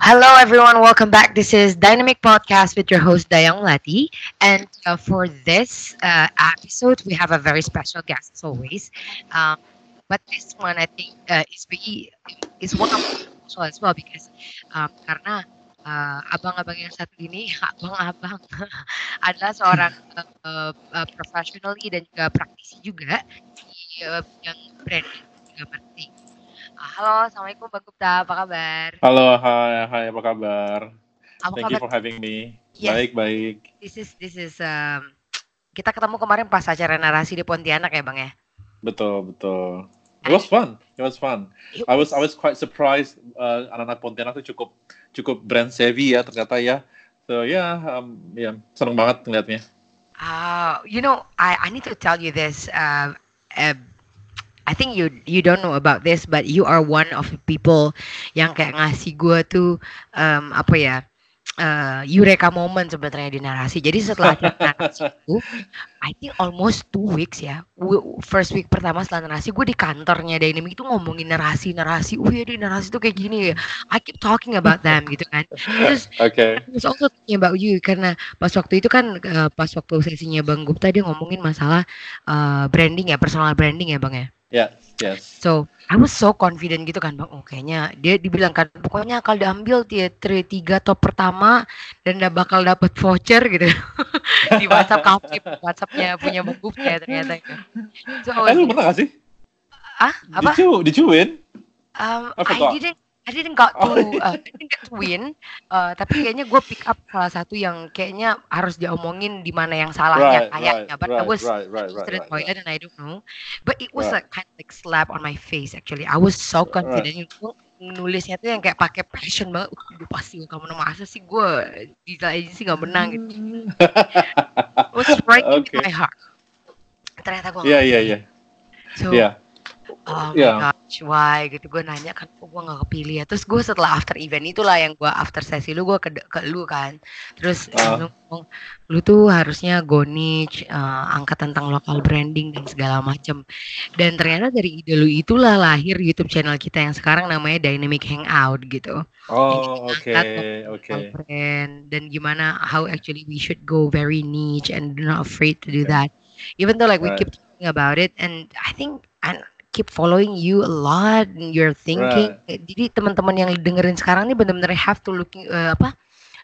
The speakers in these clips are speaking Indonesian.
Hello, everyone. Welcome back. This is Dynamic Podcast with your host Dayang Lati, and uh, for this uh, episode, we have a very special guest as always. Um, but this one, I think, uh, is really is one of special as well because um, karena uh, abang-abang yang satu ini, abang-abang adalah seorang uh, uh, dan juga praktisi juga di uh, bidang branding juga marketing. Halo, assalamualaikum Bang Gupta, apa kabar? Halo, hai, hai, apa kabar? Apa Thank you kabar? for having me. Yes. Baik, baik. This is this is um, kita ketemu kemarin pas acara narasi di Pontianak ya Bang ya. Betul, betul. It was fun. It was fun. I was I was quite surprised uh, anak-anak Pontianak tuh cukup cukup brand savvy ya ternyata ya. So ya, yeah, um, ya seneng banget ngeliatnya. Ah, you know, I I need to tell you this. Uh, uh, I think you you don't know about this, but you are one of the people yang kayak ngasih gue tuh um, apa ya? Uh, eureka moment sebenarnya di narasi. Jadi setelah narasi itu, I think almost two weeks ya. First week pertama setelah narasi, gue di kantornya Dynamic itu ngomongin narasi, narasi. Oh ya di narasi tuh kayak gini ya. I keep talking about them gitu kan. Terus. I was also thinking about you karena pas waktu itu kan uh, pas waktu sesinya Bang Gupta dia ngomongin masalah uh, branding ya, personal branding ya Bang ya. Yes, yes. So I was so confident gitu kan Bang. Oh kayaknya dia dibilang kan pokoknya kalau diambil tiga top pertama dan udah bakal dapat voucher gitu di WhatsApp kamu WhatsAppnya punya Bang Gupta ya ternyata. So Eh, lu menang gak sih? ah apa? Did you, did you win? Um, I didn't I didn't got to Oh. uh, I didn't get to win. Uh, tapi kayaknya gue pick up salah satu yang kayaknya harus diomongin di mana yang salahnya Right, kayaknya. right, But I right, was right, right, to right, the right, toilet right. and I don't know. But it was Right. a kind of like slap on my face actually. I was so confident. Gue nulisnya tuh yang kayak pakai passion banget. Uh, gue pasti gak menang masa sih gue di agency gak menang gitu. It was right into Oke. my heart. Ternyata gue Iya, iya, iya. So, Iya. Oh my Yeah. gosh, why gitu gue nanya kan kok gue gak kepilih ya terus gue setelah after event itulah yang gue after sesi lu gue ke, ke lu kan terus Ah. lu ngomong lu tuh harusnya go niche uh, angkat tentang local branding dan segala macem dan ternyata dari ide lu itulah lahir YouTube channel kita yang sekarang namanya Dynamic Hangout gitu Oh, oke, oke. local brand dan gimana how actually we should go very niche and not afraid to do Okay. that even though like we Right. keep talking about it and I think I keep following you a lot in your thinking Eh, jadi teman-teman yang dengerin sekarang nih benar-benar have to looking eh, apa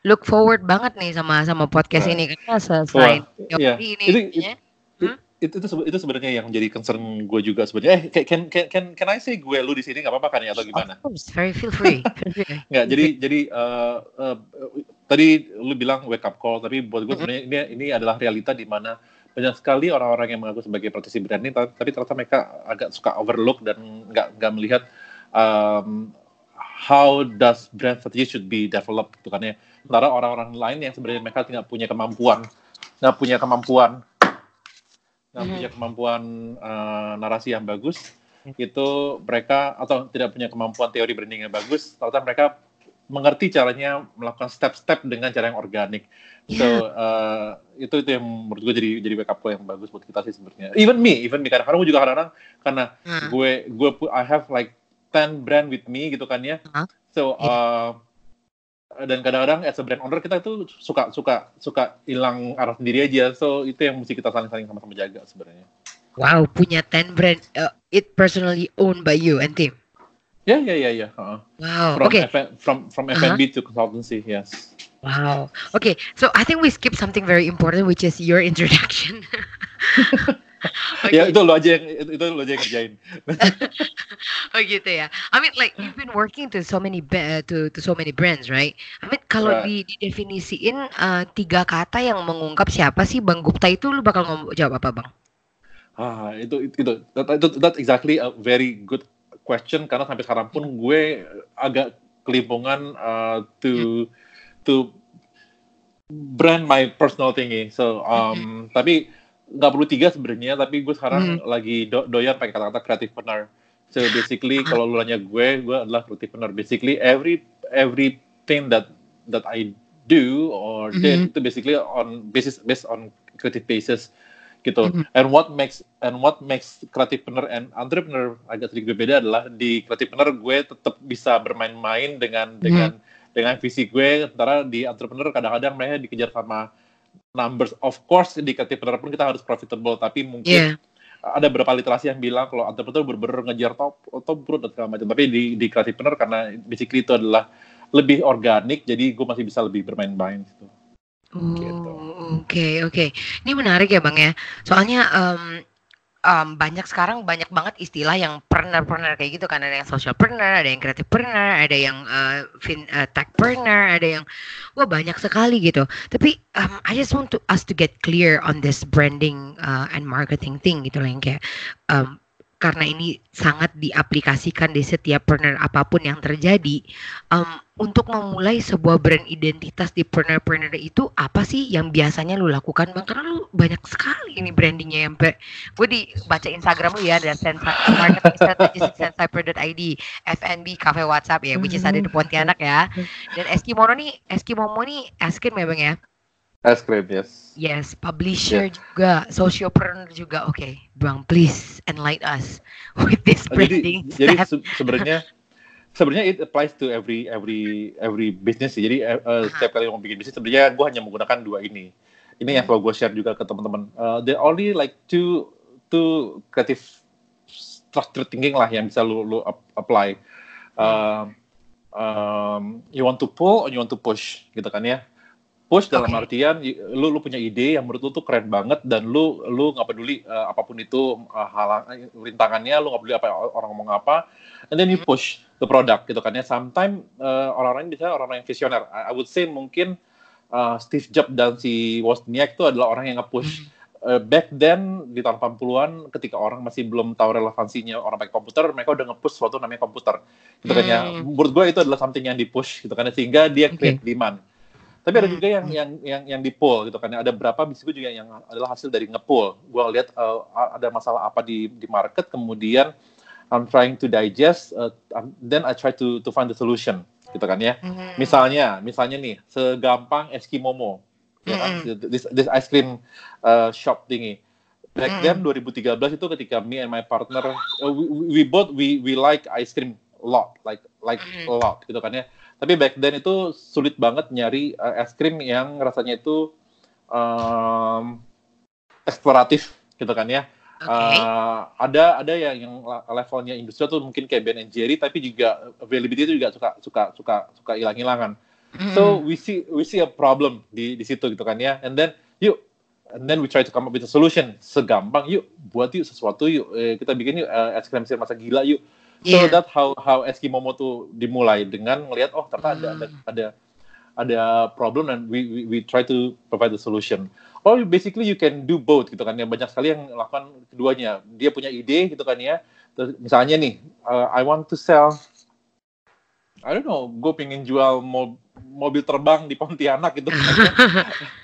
look forward banget nih sama sama podcast Right. ini karena se- selain Wah, iya. ini Itu- intinya, Hmm? itu itu itu sebenarnya yang jadi concern gue juga sebenarnya. Eh, can can can can I say gue lu di sini nggak apa-apa kan ya atau gimana? of course very feel free. Nggak, jadi jadi eh, eh, tadi lu bilang wake up call, tapi buat gue sebenarnya ini ini adalah realita di mana banyak sekali orang-orang yang mengaku sebagai praktisi branding, ta- tapi ternyata mereka agak suka overlook dan nggak nggak melihat um, how does brand strategy should be developed, gitu kan ya. Sementara orang-orang lain yang sebenarnya mereka tidak punya kemampuan, nggak punya kemampuan, nggak punya kemampuan eh, narasi yang bagus, itu mereka atau tidak punya kemampuan teori branding yang bagus, ternyata mereka mengerti caranya melakukan step-step dengan cara yang organik. So Yeah. uh, itu itu yang menurut gue jadi jadi backup yang bagus buat kita sih sebenarnya. Even me, even me kadang-kadang gue juga kadang-kadang karena Hmm. gue gue I have like 10 brand with me gitu kan ya. Hah? So uh, dan kadang-kadang as a brand owner kita itu suka suka suka hilang arah sendiri aja. So itu yang mesti kita saling-saling sama-sama jaga sebenarnya. Wow, punya 10 brand uh, it personally owned by you and team. Ya ya ya ya. Wow. From Okay. F- from from. F&B to consultancy, yes. Wow. Okay. So I think we skipped something very important, which is your introduction. okay. ya itu lo aja yang itu, lo aja yang kerjain. oh gitu ya. I mean like you've been working to so many to to so many brands, right? I mean kalau right. di didefinisiin uh, tiga kata yang mengungkap siapa sih Bang Gupta itu lu bakal ngomong jawab apa, Bang? Ah, itu itu itu that, that exactly a very good question karena sampai sekarang pun gue agak kelimpungan uh, to to brand my personal thingy. So um hmm. tapi nggak perlu tiga sebenarnya tapi gue sekarang hmm. lagi do doyan pakai kata-kata creative partner so basically kalau lu nanya gue gue adalah creative partner basically every everything that that I do or mm -hmm. did itu basically on basis based on creative basis gitu mm -hmm. and what makes and what makes creative partner and entrepreneur agak sedikit berbeda adalah di creative partner gue tetap bisa bermain-main dengan mm -hmm. dengan dengan visi gue sementara di entrepreneur kadang-kadang mereka dikejar sama numbers. Of course di kreatif pun kita harus profitable, tapi mungkin yeah. ada beberapa literasi yang bilang kalau entrepreneur benar-benar ngejar top top growth dan segala macam. Tapi di di kreatif karena basically itu adalah lebih organik, jadi gue masih bisa lebih bermain-main gitu. Oh, oke gitu. oke. Ini menarik ya bang ya. Soalnya um, um, banyak sekarang banyak banget istilah yang pernah kayak gitu kan ada yang social pernah ada yang kreatif pernah ada yang uh, fin, uh, tech pernah ada yang wah banyak sekali gitu tapi um, I just want to us to get clear on this branding uh, and marketing thing gitu loh yang kayak um, karena ini sangat diaplikasikan di setiap partner apa pun yang terjadi um, untuk memulai sebuah brand identitas di partner-partner itu apa sih yang biasanya lu lakukan bang? Karena lu banyak sekali ini brandingnya yang gue dibaca Instagram lu ya ada sensa marketing FNB cafe WhatsApp ya which is ada di Pontianak ya. Dan Eskimono nih Eskimomo nih es krim ya bang ya Es krim, yes. Yes, publisher yeah. juga, sociopreneur juga. Oke, okay, Bang, please enlighten us with this branding. Jadi, jadi se sebenarnya sebenarnya it applies to every every every business sih. Jadi uh, setiap kali mau bikin bisnis sebenarnya gue hanya menggunakan dua ini. Ini yang selalu gue share juga ke teman-teman. Uh, there only like two two creative structure thinking lah yang bisa lu lu apply. Uh, um, you want to pull or you want to push gitu kan ya push dalam okay. artian lu lu punya ide yang menurut lu tuh keren banget dan lu lu nggak peduli uh, apa pun itu uh, halang rintangannya lu nggak peduli apa orang ngomong apa and then you hmm. push the product gitu kan ya sometimes uh, orang-orang bisa orang-orang yang visioner I, I would say mungkin uh, Steve Jobs dan si Wozniak itu adalah orang yang nge-push uh, back then di tahun 80-an ketika orang masih belum tahu relevansinya orang pakai komputer mereka udah nge-push suatu namanya komputer gitu kan ya hmm. menurut gue itu adalah something yang di-push gitu kan ya sehingga dia create okay. demand tapi ada hmm. juga yang yang yang yang di gitu kan. Ada berapa bisnis gue juga yang adalah hasil dari ngepull. Gue lihat uh, ada masalah apa di di market, kemudian I'm trying to digest, uh, then I try to to find the solution gitu kan ya. Hmm. Misalnya, misalnya nih, segampang Eskimomo, ya kan? Hmm. This, this ice cream uh, shop thingy. Back then 2013 itu ketika me and my partner, uh, we, we both we we like ice cream a lot, like like a lot gitu kan ya tapi back then itu sulit banget nyari uh, es krim yang rasanya itu um, eksploratif gitu kan ya. Okay. Uh, ada ada yang yang levelnya industri tuh mungkin kayak Ben Jerry tapi juga availability itu juga suka suka suka suka hilang-hilangan. Mm. So we see we see a problem di di situ gitu kan ya. And then yuk and then we try to come up with a solution. Segampang yuk buat yuk sesuatu yuk eh, kita bikin yuk uh, es krim masa gila yuk So yeah. that how how Eskimomo tuh dimulai dengan melihat oh ternyata ada ada hmm. ada ada problem dan we, we we try to provide the solution. Or basically you can do both gitu kan ya banyak sekali yang melakukan keduanya. Dia punya ide gitu kan ya. Terus, misalnya nih uh, I want to sell I don't know, gue pengen jual mo mobil terbang di Pontianak gitu. Kan, ya.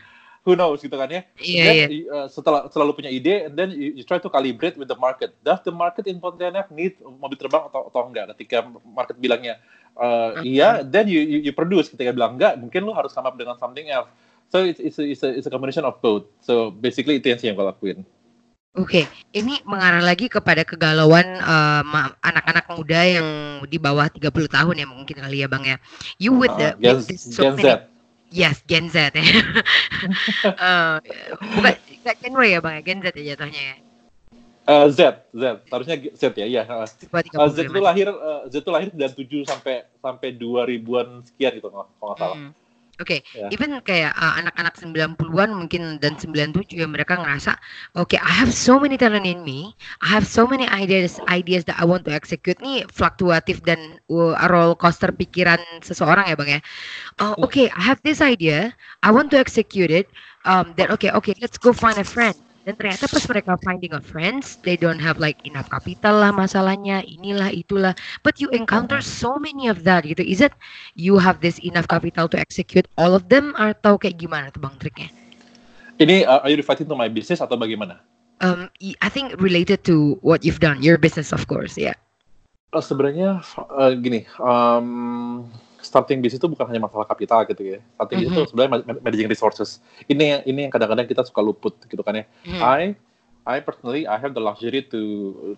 who knows gitu kan ya. Yeah, then, yeah. Uh, setelah selalu punya ide, and then you, you try to calibrate with the market. Does the market in Pontianak need mobil terbang atau atau enggak? Ketika market bilangnya uh, okay. iya, then you, you you produce. Ketika bilang enggak, mungkin lu harus come up dengan something else. So it's it's a, it's a, it's a combination of both. So basically itu yang sih yang gue lakuin. Oke, okay. ini mengarah lagi kepada kegalauan anak anak-anak muda yang di bawah 30 tahun ya mungkin kali ya Bang ya. You with the uh, Gen, with so Z. Yes, Gen Z ya. uh, bukan nggak Gen Y ya bang ya, Gen Z ya jatuhnya ya. Uh, Z, Z, harusnya Z ya, iya. Uh, Z itu lahir, uh, Z itu lahir dari tujuh sampai sampai dua ribuan sekian gitu kalau nggak salah. Hmm. Oke, okay. yeah. even kayak uh, anak-anak 90-an mungkin dan 97 ya mereka ngerasa, oke, okay, I have so many talent in me, I have so many ideas ideas that I want to execute. Nih fluktuatif dan uh, roller coaster pikiran seseorang ya, Bang ya. Uh, oke, okay, I have this idea, I want to execute it. Um, then okay, okay, let's go find a friend dan ternyata pas mereka finding a friends they don't have like enough capital lah masalahnya inilah itulah. But you encounter so many of that gitu. Is it you have this enough capital to execute all of them atau kayak gimana tuh bang triknya? Ini uh, are you referring to my business atau bagaimana? Um I think related to what you've done your business of course ya yeah. uh, sebenarnya uh, gini um, starting bisnis itu bukan hanya masalah kapital gitu ya. Starting mm -hmm. itu sebenarnya managing resources. Ini yang ini yang kadang-kadang kita suka luput gitu kan ya. Mm. I I personally I have the luxury to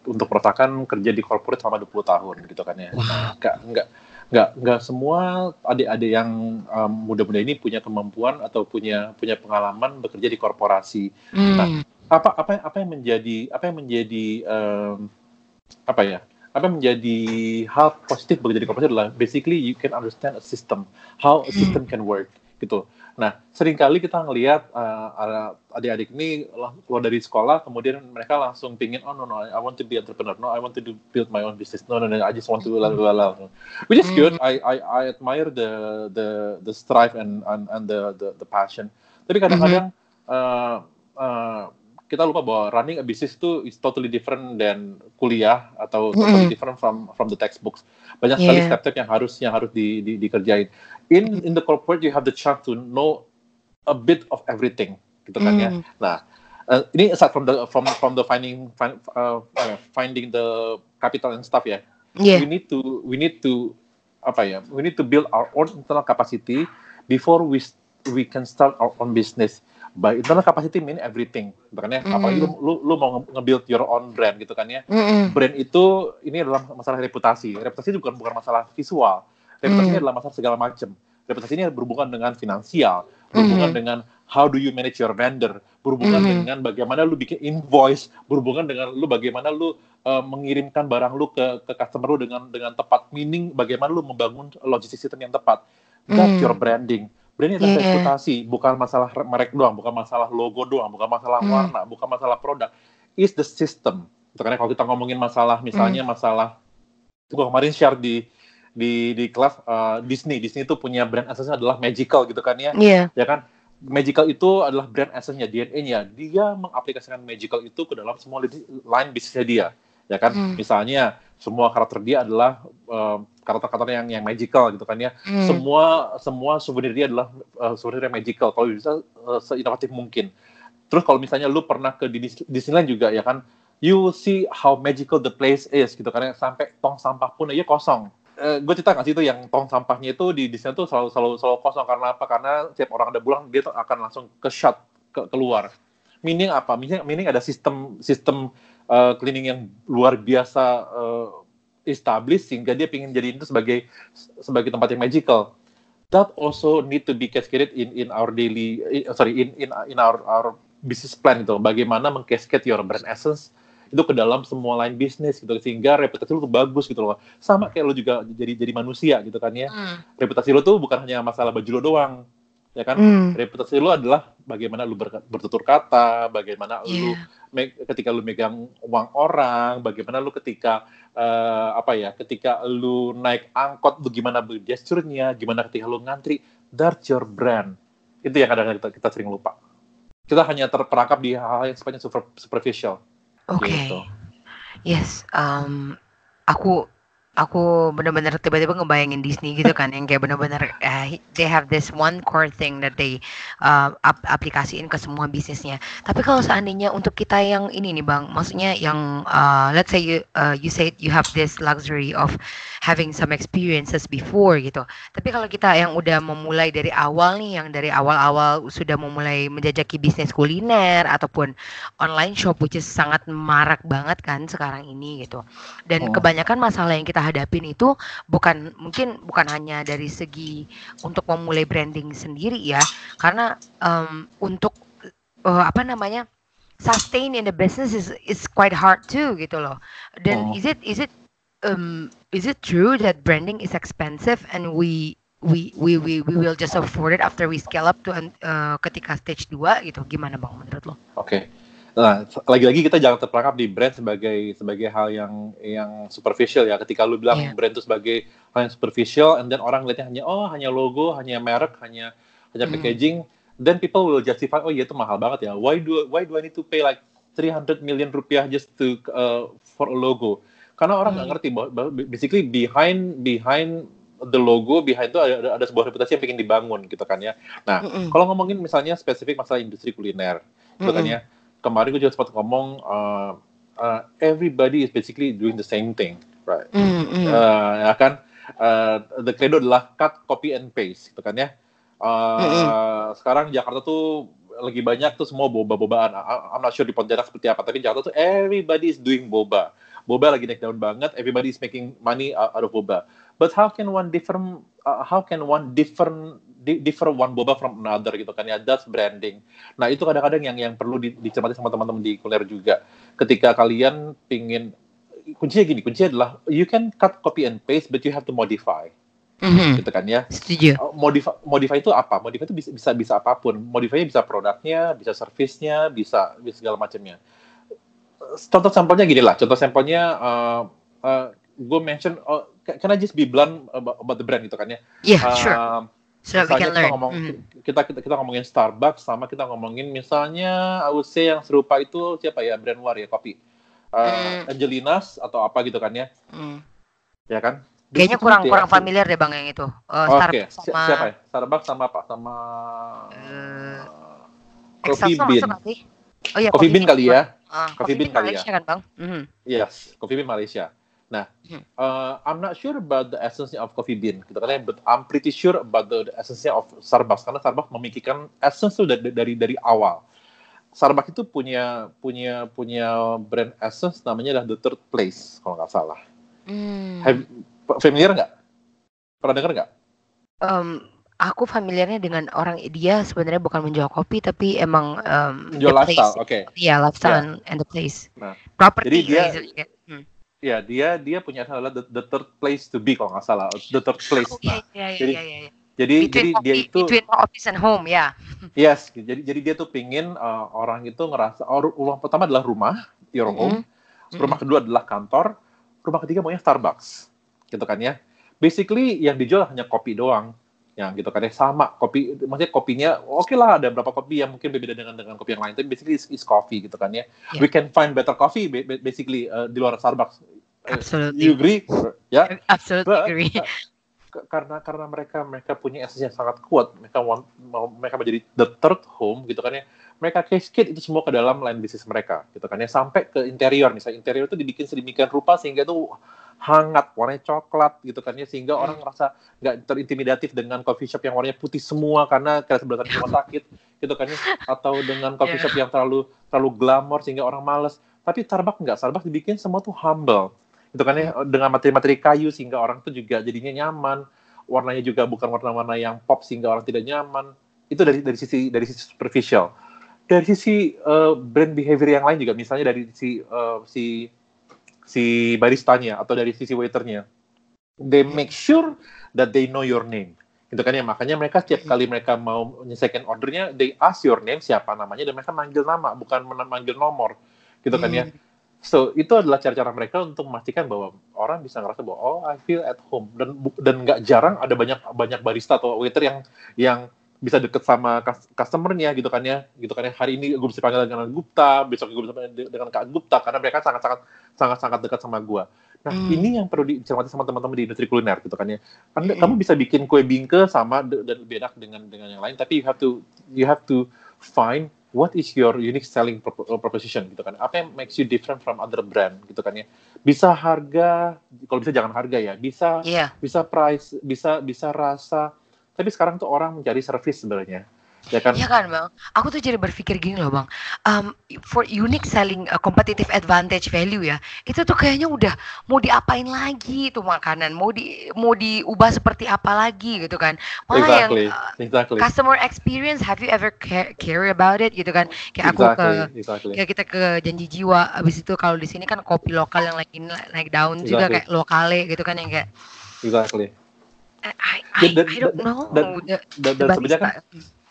untuk merasakan kerja di corporate selama 20 tahun gitu kan ya. Wow. Enggak enggak enggak enggak semua adik-adik yang um, muda-muda ini punya kemampuan atau punya punya pengalaman bekerja di korporasi. Mm. Nah, apa apa apa yang menjadi apa yang menjadi um, apa ya? Apa yang menjadi hal positif bagi jadi korporasi adalah basically you can understand a system, how a system can work gitu. Nah, sering kali kita ngelihat uh, adik-adik ini keluar dari sekolah, kemudian mereka langsung pingin, oh no no, I want to be entrepreneur, no, I want to do, build my own business, no no no, I just want to la la la. Which is good. I I I admire the the the strive and and, and the, the the passion. Tapi kadang-kadang uh, uh, kita lupa bahwa running a business itu is totally different than kuliah atau totally different from from the textbooks. Banyak sekali step-step yang harus yang harus di, di, dikerjain. In in the corporate you have the chance to know a bit of everything, gitu kan mm. ya. Nah, uh, ini aside from the from from the finding find, uh, uh, finding the capital and stuff ya. Yeah. We need to we need to apa ya? We need to build our own internal capacity before we we can start our own business by internal capacity mean everything makanya mm. apalagi lu, lu, lu mau nge-build your own brand gitu kan ya mm. brand itu ini adalah masalah reputasi reputasi bukan bukan masalah visual reputasi mm. ini adalah masalah segala macam reputasi ini berhubungan dengan finansial berhubungan mm. dengan how do you manage your vendor berhubungan mm. dengan bagaimana lu bikin invoice berhubungan dengan lu bagaimana lu uh, mengirimkan barang lu ke ke customer lu dengan dengan tepat meaning bagaimana lu membangun logistik system yang tepat that's mm. your branding Brand itu yeah. reputasi, bukan masalah merek doang, bukan masalah logo doang, bukan masalah hmm. warna, bukan masalah produk. Is the system. Karena kalau kita ngomongin masalah, misalnya hmm. masalah, itu kemarin share di di di kelas uh, Disney. Disney itu punya brand essence adalah magical gitu kan ya. Yeah. Ya kan? Magical itu adalah brand essence-nya, DNA-nya. Dia mengaplikasikan magical itu ke dalam semua line bisnisnya dia. Ya kan? Hmm. Misalnya semua karakter dia adalah uh, karakter-karakter yang yang magical gitu kan ya. Hmm. Semua semua souvenir dia adalah uh, souvenir yang magical. Kalau bisa uh, seinovatif mungkin. Terus kalau misalnya lu pernah ke Disneyland juga ya kan, you see how magical the place is gitu kan ya. Sampai tong sampah pun aja kosong. Uh, gue cerita nggak sih itu yang tong sampahnya itu di Disneyland tuh selalu selalu selalu kosong karena apa? Karena setiap orang ada pulang dia tuh akan langsung ke shut ke keluar. Meaning apa? Meaning, meaning ada sistem sistem uh, cleaning yang luar biasa uh, established sehingga dia ingin jadi itu sebagai sebagai tempat yang magical. That also need to be cascaded in in our daily uh, sorry in in in our our business plan itu. Bagaimana mengcascade your brand essence itu ke dalam semua line bisnis gitu sehingga reputasi lu tuh bagus gitu loh. Sama kayak lu juga jadi jadi manusia gitu kan ya. Hmm. Reputasi lu tuh bukan hanya masalah baju lu doang, ya kan mm. reputasi lu adalah bagaimana lu ber, bertutur kata bagaimana yeah. lu me, ketika lu megang uang orang bagaimana lu ketika uh, apa ya ketika lu naik angkot lu gimana gesturnya gimana ketika lu ngantri that's your brand itu yang kadang-kadang kita, kita sering lupa kita hanya terperangkap di hal-hal yang sifatnya super, superficial oke okay. gitu. yes um, aku aku bener-bener tiba-tiba ngebayangin Disney gitu kan yang kayak bener-bener uh, they have this one core thing that they uh, ap aplikasiin ke semua bisnisnya. Tapi kalau seandainya untuk kita yang ini nih bang, maksudnya yang uh, let's say you uh, you say you have this luxury of having some experiences before gitu. Tapi kalau kita yang udah memulai dari awal nih, yang dari awal-awal sudah memulai menjajaki bisnis kuliner ataupun online shop, which is sangat marak banget kan sekarang ini gitu. Dan oh. kebanyakan masalah yang kita kita hadapin itu bukan mungkin bukan hanya dari segi untuk memulai branding sendiri ya karena um, untuk uh, apa namanya sustain in the business is is quite hard too gitu loh dan oh. is it is it um is it true that branding is expensive and we we we we we will just afford it after we scale up to uh, ketika stage 2 gitu. Gimana Bang menurut lo? Oke. Okay. Nah, lagi-lagi kita jangan terperangkap di brand sebagai sebagai hal yang yang superficial ya. Ketika lu bilang yeah. brand itu sebagai hal yang superficial, and then orang lihatnya hanya oh hanya logo, hanya merek, hanya hanya mm. packaging, then people will justify oh iya itu mahal banget ya. Why do why do I need to pay like 300 million rupiah just to uh, for a logo? Karena orang nggak mm. ngerti bahwa basically behind behind the logo behind itu ada, ada sebuah reputasi yang ingin dibangun gitu kan ya. Nah, mm -mm. kalau ngomongin misalnya spesifik masalah industri kuliner, gitu mm -mm. kan ya. Kemarin gue juga sempat ngomong uh, uh, everybody is basically doing the same thing, right? Mm -mm. Uh, ya kan. Uh, the credo adalah cut, copy and paste, gitu kan ya. Uh, mm -mm. Sekarang Jakarta tuh lagi banyak tuh semua boba-bobaan. I'm not sure di Pontianak seperti apa, tapi Jakarta tuh everybody is doing boba. Boba lagi naik daun banget, everybody is making money out of boba but how can one different uh, how can one different di, differ one boba from another gitu kan. Ya that's branding. Nah itu kadang-kadang yang yang perlu di, dicermati sama teman-teman di kuliner juga. Ketika kalian pingin kuncinya gini kuncinya adalah you can cut copy and paste but you have to modify. Mm-hmm. gitu kan ya. Setuju. Uh, modify modify itu apa? Modify itu bisa bisa bisa apa pun. Modify bisa produknya bisa servisnya bisa bisa segala macamnya. Contoh sampelnya gini lah. Contoh sampelnya uh, uh, gue mention oh, can I just be blunt about, about the brand gitu kan ya? Yeah, uh, sure. So we can learn. Kita, ngomong, mm. kita, kita kita ngomongin Starbucks sama kita ngomongin misalnya I would say yang serupa itu siapa ya brand luar ya kopi. Uh, mm. Angelinas atau apa gitu kan ya? Mm. Ya kan? Kayaknya kurang kurang ya. familiar deh bang yang itu. Uh, Oke, okay. sama... siapa ya? Starbucks sama apa? Sama uh, Coffee Bean. Oh iya, Coffee, Bean, kali ya. Uh, Coffee, Bean, kali ya. Malaysia kan bang? Mm. Yes, Coffee Bean Malaysia. Nah, uh, I'm not sure about the essence of coffee bean, gitu kan ya, but I'm pretty sure about the, the essence of Starbucks karena Starbucks memikirkan essence itu dari, dari dari awal. Starbucks itu punya punya punya brand essence namanya adalah the third place kalau nggak salah. Hmm. Have, familiar nggak? Pernah dengar nggak? Um, aku familiarnya dengan orang dia sebenarnya bukan menjual kopi tapi emang um, menjual lifestyle, oke. Okay. Iya, lifestyle yeah. and the place. Nah, Property. Jadi dia, hmm ya dia dia punya adalah the, the third place to be kalau nggak salah the third place oh, iya, iya, iya, jadi iya. jadi between jadi office, dia itu between office and home ya yeah. yes jadi jadi dia tuh pingin uh, orang itu ngerasa oh, rumah pertama adalah rumah your mm -hmm. home rumah mm -hmm. kedua adalah kantor rumah ketiga maunya Starbucks gitu kan ya basically yang dijual hanya kopi doang yang gitu kan. Ya sama. Kopi maksudnya kopinya oke okay lah ada beberapa kopi yang mungkin berbeda dengan dengan kopi yang lain tapi basically is, is coffee gitu kan ya. Yeah. we can find better coffee basically uh, di luar Starbucks. Uh, absolutely. you agree? Ya? Yeah? absolutely But, agree. karena karena mereka mereka punya esensi yang sangat kuat mereka want, mau mereka menjadi the third home gitu kan ya. Mereka cascade itu semua ke dalam line bisnis mereka gitu kan ya. Sampai ke interior misalnya interior itu dibikin sedemikian rupa sehingga itu hangat warnanya coklat gitu kan ya sehingga hmm. orang merasa nggak terintimidatif dengan coffee shop yang warnanya putih semua karena kayak sebelah rumah sakit gitu kan ya. Atau dengan coffee yeah. shop yang terlalu terlalu glamor sehingga orang males. Tapi Starbucks nggak Starbucks dibikin semua tuh humble gitu kan ya dengan materi-materi kayu sehingga orang tuh juga jadinya nyaman. Warnanya juga bukan warna-warna yang pop sehingga orang tidak nyaman. Itu dari dari sisi dari sisi superficial. Dari sisi uh, brand behavior yang lain juga misalnya dari sisi uh, si si baristanya atau dari sisi waiternya. They make sure that they know your name. Gitu kan ya? Makanya mereka setiap kali mereka mau menyelesaikan ordernya they ask your name siapa namanya dan mereka manggil nama bukan manggil nomor. Gitu kan ya? So itu adalah cara-cara mereka untuk memastikan bahwa orang bisa ngerasa bahwa oh I feel at home. Dan dan nggak jarang ada banyak banyak barista atau waiter yang yang bisa deket sama customernya gitu kan ya. Gitu kan ya. Hari ini gue bisa panggil dengan Gupta besok gue bisa panggil dengan Kak Gupta karena mereka sangat sangat sangat sangat dekat sama gue. Nah hmm. ini yang perlu dicermati sama teman-teman di industri kuliner gitu kan ya. Anda, hmm. kamu bisa bikin kue bingke sama dan lebih enak dengan dengan yang lain tapi you have to you have to find what is your unique selling proposition gitu kan. Apa yang makes you different from other brand gitu kan ya. Bisa harga kalau bisa jangan harga ya. Bisa yeah. bisa price bisa bisa rasa tapi sekarang tuh orang mencari service sebenarnya ya kan? Iya kan bang, aku tuh jadi berpikir gini loh bang, um, for unique selling uh, competitive advantage value ya, itu tuh kayaknya udah mau diapain lagi tuh makanan, mau di mau diubah seperti apa lagi gitu kan, malah exactly. yang uh, exactly. customer experience, have you ever care, care about it gitu kan, kayak aku exactly. ke, exactly. kayak kita ke janji jiwa, abis itu kalau di sini kan kopi lokal yang lagi naik daun exactly. juga kayak lokale gitu kan yang kayak, exactly I, I, Dan- I don't know. dan- dan, dan sebenarnya kan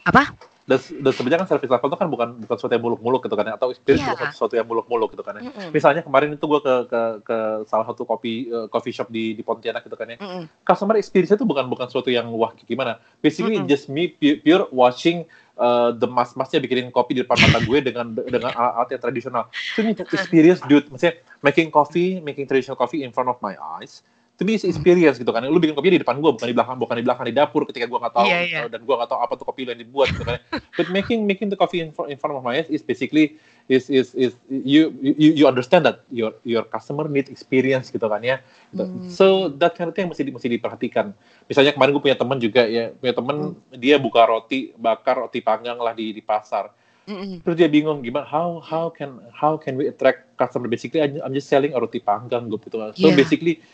apa? dan, dan sebenarnya kan service level itu kan bukan bukan sesuatu yang muluk-muluk gitu kan ya, atau experience Iya. bukan sesuatu yang muluk-muluk gitu kan ya. Mm-mm. Misalnya kemarin itu gue ke, ke ke salah satu kopi eh, coffee shop di di Pontianak gitu kan ya. Mm-mm. Customer experience itu bukan bukan sesuatu yang wah gimana. Basically Mm-mm. just me pu- pure watching uh, the mas-masnya bikinin kopi di depan mata gue dengan dengan alat yang tradisional. Itu ini experience dude. Maksudnya making coffee, making traditional coffee in front of my eyes. To me experience gitu kan. Lu bikin kopi di depan gue bukan di belakang bukan di belakang di dapur ketika gue nggak tahu Iya, iya. uh, dan gue nggak tahu apa tuh kopi yang dibuat gitu kan. But making making the coffee in, in front of my eyes is basically is is is you you you understand that your your customer need experience gitu kan ya. Hmm. So that kind of thing mesti mesti diperhatikan. Misalnya kemarin gue punya teman juga ya, punya teman dia buka roti bakar roti panggang lah di di pasar. Mm-mm. Terus dia bingung gimana how how can how can we attract customer basically I'm, just selling roti panggang gitu. So Yeah. basically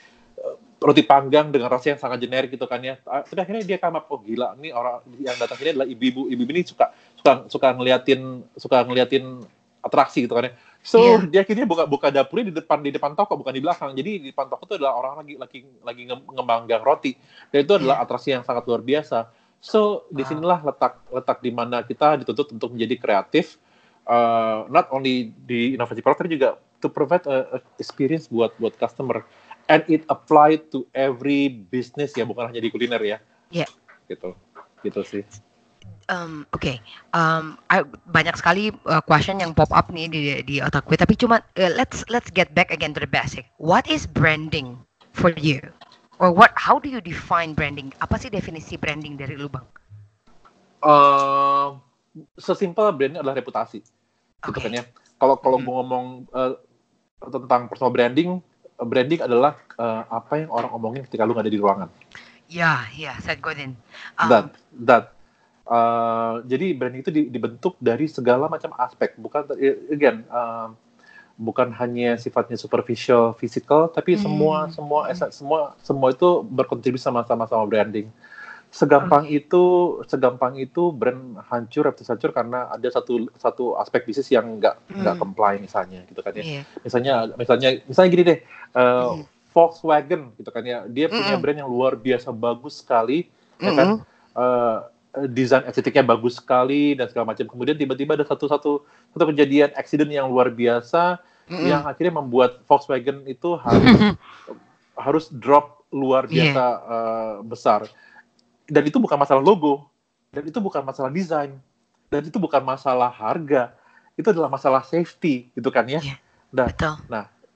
roti panggang dengan rasa yang sangat generik gitu kan ya. Ah, Tapi akhirnya dia come up, oh gila, ini orang yang datang sini adalah ibu-ibu. Ibu-ibu ini suka suka suka ngeliatin suka ngeliatin atraksi gitu kan ya. So Iya. dia akhirnya buka buka dapurnya di depan di depan toko bukan di belakang. Jadi di depan toko itu adalah orang lagi lagi lagi nge- ngembanggang roti. Dan itu adalah atraksi yang sangat luar biasa. So Wow. di sinilah letak letak di mana kita dituntut untuk menjadi kreatif. uh, not only di inovasi produk tapi juga to provide a, a experience buat buat customer and it apply to every business ya bukan hanya di kuliner ya. Iya. Gitu. Gitu sih. Um, Oke, um, I- banyak sekali uh, question yang pop up nih di di otak gue. Tapi cuma uh, let's let's get back again to the basic. What is branding for you? Or what? How do you define branding? Apa sih definisi branding dari lu bang? Uh, sesimpel branding adalah reputasi. Gitu Oke. kan ya. Kalau kalau mau ngomong uh, tentang personal branding, branding adalah uh, apa yang orang omongin ketika lu nggak ada di ruangan. Ya, ya, Seth Godin. Um, that that uh, jadi branding itu di- dibentuk dari segala macam aspek bukan again um, bukan hanya sifatnya superficial physical tapi Hmm. semua semua semua semua itu berkontribusi sama-sama sama branding segampang itu segampang itu brand hancur reputasi hancur karena ada satu satu aspek bisnis yang nggak nggak Hmm. comply misalnya gitu kan ya Iya. misalnya misalnya misalnya gini deh uh, Mhm. Volkswagen gitu kan ya dia punya Mm-mm. brand yang luar biasa bagus sekali ya kan eh, desain estetiknya bagus sekali dan segala macam kemudian tiba-tiba ada satu satu satu kejadian accident yang luar biasa Mm-mm. yang akhirnya membuat Volkswagen itu harus harus drop luar Iya. biasa eh, besar dan itu bukan masalah logo dan itu bukan masalah desain dan itu bukan masalah harga itu adalah masalah safety gitu kan ya Iya. nah Betul.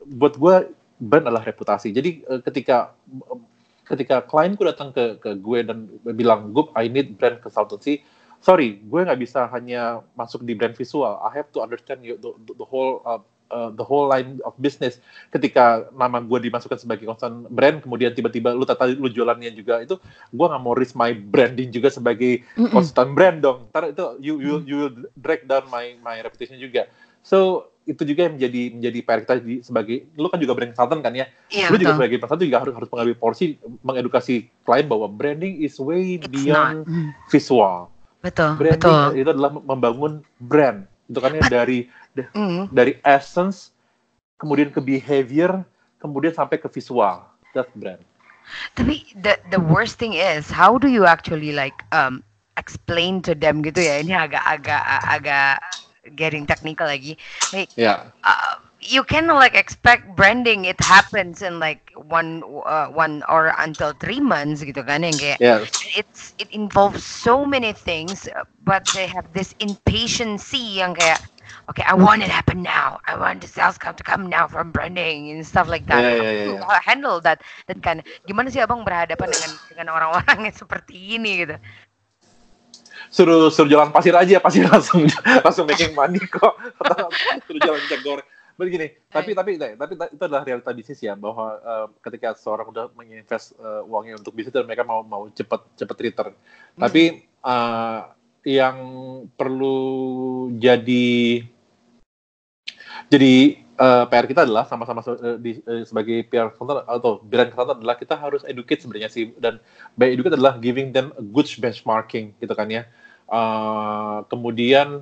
buat gue brand adalah reputasi. Jadi eh, ketika ketika klienku datang ke ke gue dan bilang, "Gup, I need brand consultancy." Sorry, gue nggak bisa hanya masuk di brand visual. I have to understand you, the, the whole uh, uh, the whole line of business. Ketika nama gue dimasukkan sebagai konsultan brand, kemudian tiba-tiba lu tata lu jualannya juga itu, gue nggak mau risk my branding juga sebagai Mm-mm. konsultan brand dong. Ntar itu you you you will drag down my my reputation juga. So itu juga yang menjadi menjadi PR kita di, sebagai lu kan juga brand consultant kan ya. Iya, lu juga sebagai consultant juga harus harus mengambil porsi mengedukasi klien bahwa branding is way It's beyond not. Mm. visual. Betul, Branding betul. itu adalah membangun brand. Itu kan ya dari Mm. dari essence kemudian ke behavior kemudian sampai ke visual. That's brand. Tapi the the worst thing is how do you actually like um explain to them gitu ya? Ini agak-agak agak getting technical lagi. Like Ya. uh, you can like expect branding it happens in like one uh, one or until three months gitu kan yang kayak Yes. it's it involves so many things but they have this impatiency yang kayak okay I want it happen now I want the sales come to come now from branding and stuff like that Yeah, yeah, yeah, yeah. handle that that kind gimana sih abang berhadapan dengan dengan orang-orang yang seperti ini gitu Suruh suruh jalan pasir aja pasti langsung langsung making money kok. suruh jalan minyak goreng. Begini, tapi tapi tapi itu adalah realita bisnis ya bahwa eh, ketika seorang udah menginvest eh, uangnya untuk bisnis dan mereka mau mau cepat cepat return. Tapi eh, yang perlu jadi jadi eh, PR kita adalah sama-sama se- di- eh, sebagai PR consultant atau brand consultant adalah kita harus educate sebenarnya sih dan by educate adalah giving them a good benchmarking gitu kan ya. Eh, kemudian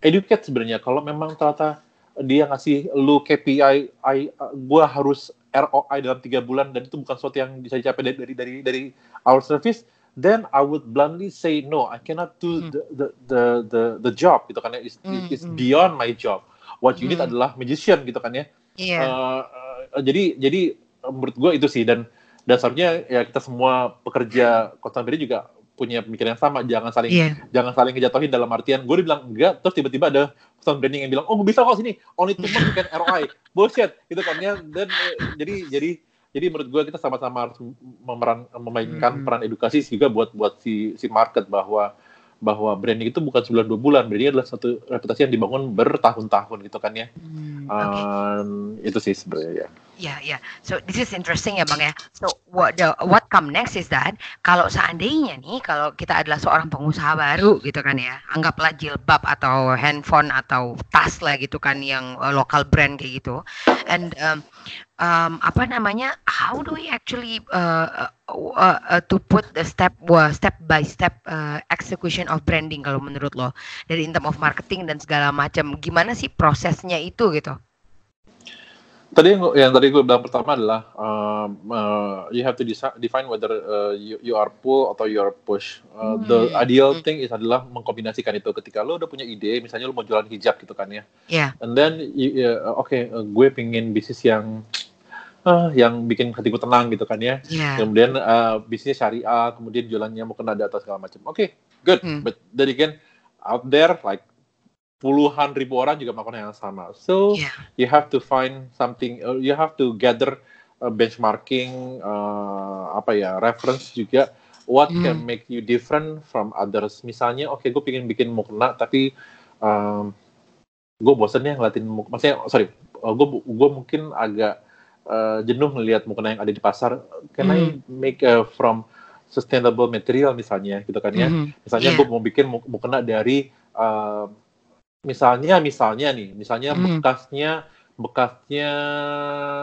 educate sebenarnya kalau memang ternyata dia ngasih lu KPI, I, gua harus ROI dalam tiga bulan dan itu bukan sesuatu yang bisa dicapai dari dari dari, dari our service, then I would bluntly say no, I cannot do Hmm. the, the the the the job gitu kan ya. It's, Hmm, it's hmm. beyond my job. What you need Hmm. adalah magician gitu kan ya. Iya. Eh, eh, jadi jadi eh, menurut gue itu sih dan dan seharusnya ya kita semua pekerja content branding juga punya pemikiran yang sama jangan saling Iya. jangan saling ngejatuhin dalam artian gue bilang enggak terus tiba-tiba ada content branding yang bilang oh bisa kok sini only two months you can ROI bullshit gitu kan ya dan eh, jadi jadi jadi menurut gue kita sama-sama harus memeran, memainkan Hmm. peran edukasi juga buat buat si si market bahwa bahwa branding itu bukan sebulan dua bulan. Branding adalah satu reputasi yang dibangun bertahun-tahun gitu kan ya. Hmm. Um, itu sih sebenarnya ya Ya, ya. So this is interesting ya bang ya. So what the what come next is that kalau seandainya nih kalau kita adalah seorang pengusaha baru gitu kan ya, anggaplah jilbab atau handphone atau tas lah gitu kan yang uh, local brand kayak gitu, and um, um, apa namanya, how do we actually uh, uh, uh, uh, to put the step wah, step by step uh, execution of branding kalau menurut lo dari in term of marketing dan segala macam, gimana sih prosesnya itu gitu? Tadi yang, yang tadi gue bilang pertama adalah um, uh, you have to define whether uh, you, you are pull atau you are push. Uh, The Hmm. ideal Hmm. thing is adalah mengkombinasikan itu. Ketika lo udah punya ide, misalnya lo mau jualan hijab gitu kan ya, Ya. and then you, ya, oke uh, gue pengen bisnis yang ah, yang bikin hatiku tenang gitu kan ya. Ya. Kemudian uh, bisnis syariah, kemudian jualannya mau kena data segala macam. Oke, good. Hmm. But then again, out there like puluhan ribu orang juga melakukan yang sama. So Ya. you have to find something uh, you have to gather uh, benchmarking uh, apa ya reference juga what Hmm. can make you different from others misalnya oke gue pengen bikin mukena tapi um, gue bosennya ngeliatin muk maksudnya sorry uh, gue gue mungkin agak uh, jenuh melihat mukena yang ada di pasar can I make uh, from sustainable material misalnya gitu kan ya Mhm. misalnya Iya. gue mau bikin mu- mukena dari uh, misalnya misalnya nih misalnya Hmm. bekasnya bekasnya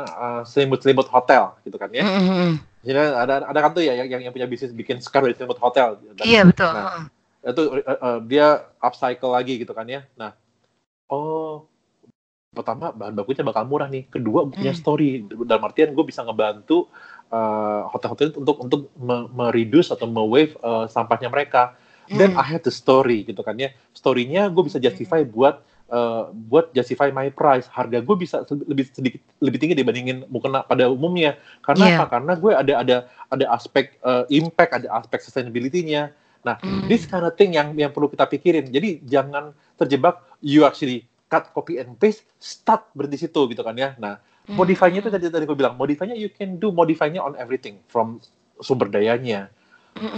uh, selimut-selimut hotel gitu kan ya Mhm. jadi ada ada kan tuh ya yang yang punya bisnis bikin scarf dari selimut hotel Dan Iya betul. Nah, itu uh, uh, dia upcycle lagi gitu kan ya nah oh pertama bahan bakunya bakal murah nih kedua punya Hmm. story dalam artian gue bisa ngebantu uh, hotel-hotel itu untuk untuk me- mereduce atau me-wave uh, sampahnya mereka then Hmm. I have the story gitu kan ya story-nya gue bisa justify buat uh, buat justify my price harga gue bisa lebih sedikit lebih tinggi dibandingin mukena pada umumnya karena Iya. apa karena gue ada ada ada aspek uh, impact ada aspek sustainability-nya nah Hmm. this kind of thing yang yang perlu kita pikirin jadi jangan terjebak you actually cut copy and paste start berhenti situ gitu kan ya nah Hmm. modify-nya itu tadi tadi gue bilang modify-nya you can do modify-nya on everything from sumber dayanya.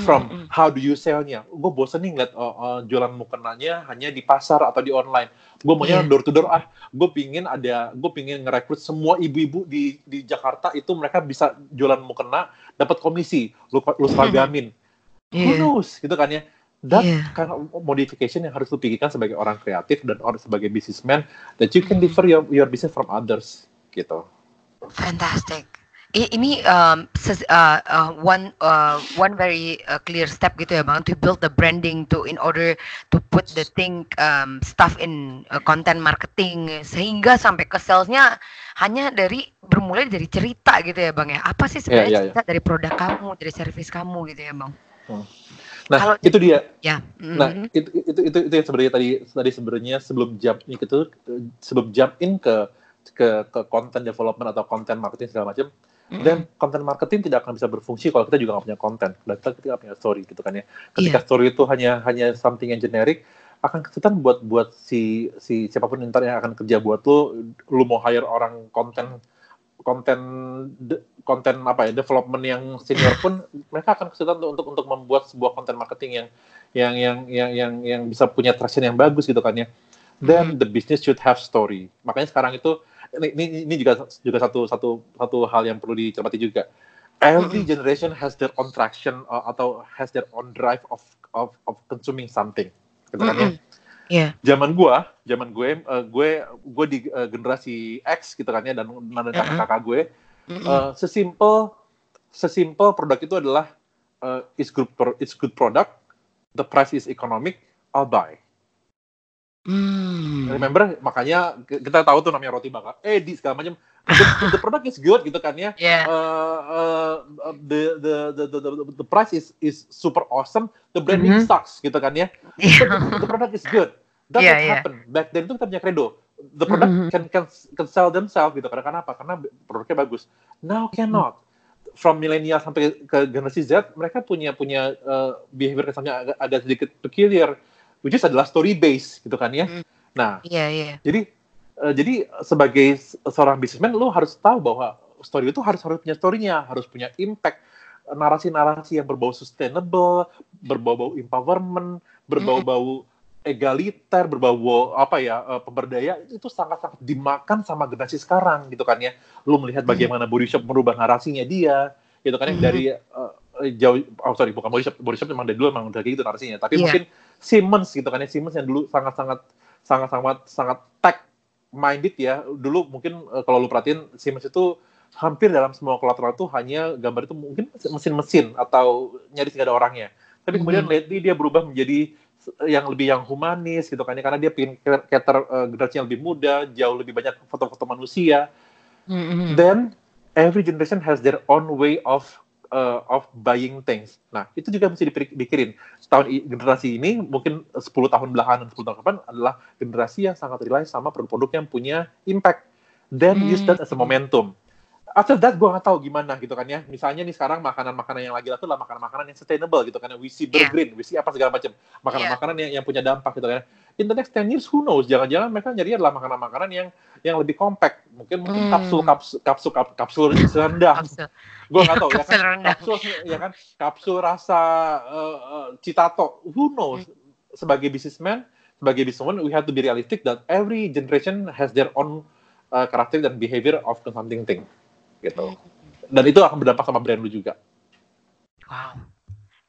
From how do you sell-nya. Gue bosen nih ngeliat uh, uh, jualan mukenanya hanya di pasar atau di online. Gue maunya Iya. door to door ah. Gue pingin ada, gue pingin ngerekrut semua ibu-ibu di di Jakarta itu mereka bisa jualan mukena, dapat komisi, lu lu seragamin. Who Iya. knows, gitu kan ya. That Iya. kind of modification yang harus lu pikirkan sebagai orang kreatif dan orang sebagai businessman that you can Hmm. differ your your business from others, gitu. Fantastic. Ini um, ses- uh, uh, one uh, one very uh, clear step gitu ya bang to build the branding to in order to put the thing um, stuff in uh, content marketing sehingga sampai ke salesnya hanya dari bermulai dari cerita gitu ya bang ya apa sih sebenarnya iya, iya. cerita dari produk kamu dari service kamu gitu ya bang Nah, Kalau- itu dia. ya Nah, mhm. itu itu itu, itu yang sebenarnya tadi tadi sebenarnya sebelum jump itu sebelum jump in ke ke ke content development atau content marketing segala macam. Dan content marketing tidak akan bisa berfungsi kalau kita juga nggak punya konten dan kita tidak punya story gitu kan ya. Ketika Iya. story itu hanya hanya something yang generic akan kesulitan buat buat si si siapa pun ntar yang akan kerja buat lu lu mau hire orang konten konten de- konten apa ya development yang senior pun mereka akan kesulitan untuk untuk untuk membuat sebuah konten marketing yang yang yang yang yang yang bisa punya traction yang bagus gitu kan ya. Then the business should have story. Makanya sekarang itu ini ini, ini juga juga satu satu satu hal yang perlu dicermati juga every generation has their own traction uh, atau has their own drive of of of consuming something gitu kan ya Mhm. Iya. zaman gua, zaman gue, uh, gue, gue di uh, generasi X gitu kan ya dan dan Uh-uh. kakak gue, uh, sesimpel, sesimpel produk itu adalah uh, it's good, pro- it's good product, the price is economic, I'll buy. Hmm. Remember makanya kita tahu tuh namanya roti bakar, eh di segala macam the, the product is good gitu kan ya. Yeah. Uh, uh, the, the, the the the the price is is super awesome. The branding Mhm. sucks gitu kan ya. Yeah. But the product is good. That's Yeah, what yeah. happened. Back then itu kita punya credo. The product Mhm. can, can can sell themselves gitu. Karena kenapa? Karena produknya bagus. Now cannot. From milenial sampai ke generasi Z, mereka punya punya uh, behavior kesannya agak, agak sedikit peculiar, which is adalah story based gitu kan ya. Mhm. Nah, Iya, iya. jadi eh, jadi sebagai se- seorang businessman lo harus tahu bahwa story itu harus harus punya story-nya, harus punya impact narasi-narasi yang berbau sustainable, berbau-bau empowerment, berbau-bau egaliter, berbau apa ya eh, pemberdayaan itu sangat-sangat dimakan sama generasi sekarang gitu kan ya. Lu melihat bagaimana body shop merubah narasinya dia gitu kan ya dari eh, jauh oh sorry bukan body shop body shop memang dari dulu memang udah kayak gitu narasinya tapi Iya. mungkin Siemens gitu kan ya. Siemens yang dulu sangat-sangat sangat-sangat sangat tech minded ya. Dulu mungkin eh, kalau lu perhatiin Siemens itu hampir dalam semua kolateral itu hanya gambar itu mungkin mesin-mesin atau nyaris nggak ada orangnya. Tapi kemudian Mhm. lately dia berubah menjadi yang lebih yang humanis gitu kan ya. Karena dia pengen cater uh, generasi yang lebih muda jauh lebih banyak foto-foto manusia. Mhm. then every generation has their own way of uh, of buying things. Nah, itu juga mesti dipikirin. Tahun i- generasi ini mungkin 10 tahun belakangan, 10 tahun ke depan adalah generasi yang sangat rely sama produk-produk yang punya impact. Then use that as a momentum. After that, gue nggak tahu gimana gitu kan ya. Misalnya nih sekarang makanan-makanan yang lagi laku adalah makanan-makanan yang sustainable gitu kan. ya. We see Yeah. green, we see apa segala macam. Makanan-makanan yang, yang punya dampak gitu kan. In the next 10 years, who knows? Jangan-jangan mereka nyari adalah makanan-makanan yang yang lebih compact. Mungkin mungkin Hmm. kapsul kapsul kapsul kap- kapsul rendah. Kapsul. Gue nggak tahu ya kapsul kan. rendah. Kapsul ya kan. Kapsul rasa uh, uh, citato. Who knows? Hmm. Sebagai businessman, sebagai businesswoman, we have to be realistic that every generation has their own uh, karakter dan behavior of consuming thing. Gitu. Dan itu akan berdampak sama brand lu juga. Wow,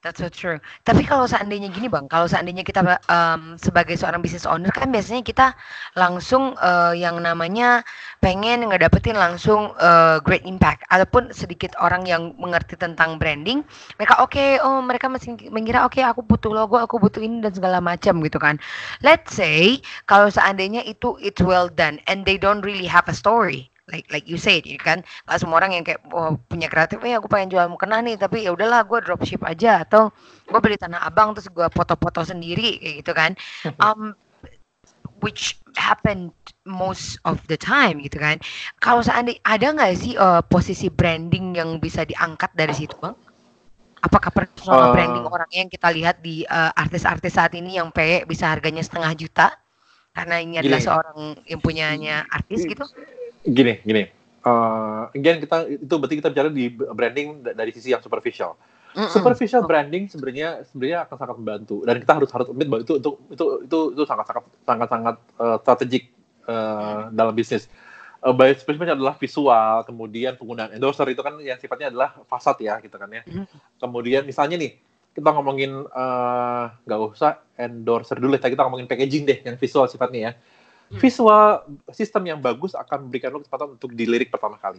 that's so true. Tapi kalau seandainya gini bang, kalau seandainya kita em, sebagai seorang business owner kan biasanya kita langsung eh, yang namanya pengen ngedapetin langsung eh, great impact. Ataupun sedikit orang yang mengerti tentang branding, mereka oke, oh mereka masih mengira oke aku butuh logo, aku butuh ini dan segala macam gitu kan. Let's say kalau seandainya itu it's well done and they don't really have a story. Like like you said, ya kan nggak semua orang yang kayak oh, punya kreatif, eh aku pengen jual mukena nih, tapi ya udahlah gue dropship aja atau gue beli tanah abang terus gue foto-foto sendiri kayak gitu kan. Um, which happened most of the time gitu kan. Kalau seandainya ada nggak sih eh, posisi branding yang bisa diangkat dari situ bang? Apakah personal Eh. branding orang yang kita lihat di artis-artis saat ini yang PE bisa harganya setengah juta karena ini adalah Gini. seorang yang punyanya artis gitu? Gini, gini. Uh, again kita itu berarti kita bicara di branding da- dari sisi yang superficial. Mm-mm. Superficial branding sebenarnya sebenarnya akan sangat membantu dan kita harus harus admit bahwa itu itu itu itu itu sangat sangat sangat sangat uh, strategik uh, dalam bisnis. Uh, by spesifiknya adalah visual, kemudian penggunaan endorser itu kan yang sifatnya adalah fasad ya gitu kan ya. Mhm. Kemudian misalnya nih kita ngomongin uh, nggak usah endorser dulu, kita ngomongin packaging deh yang visual sifatnya ya. Hmm. Visual sistem yang bagus akan memberikan lo kesempatan untuk dilirik pertama kali.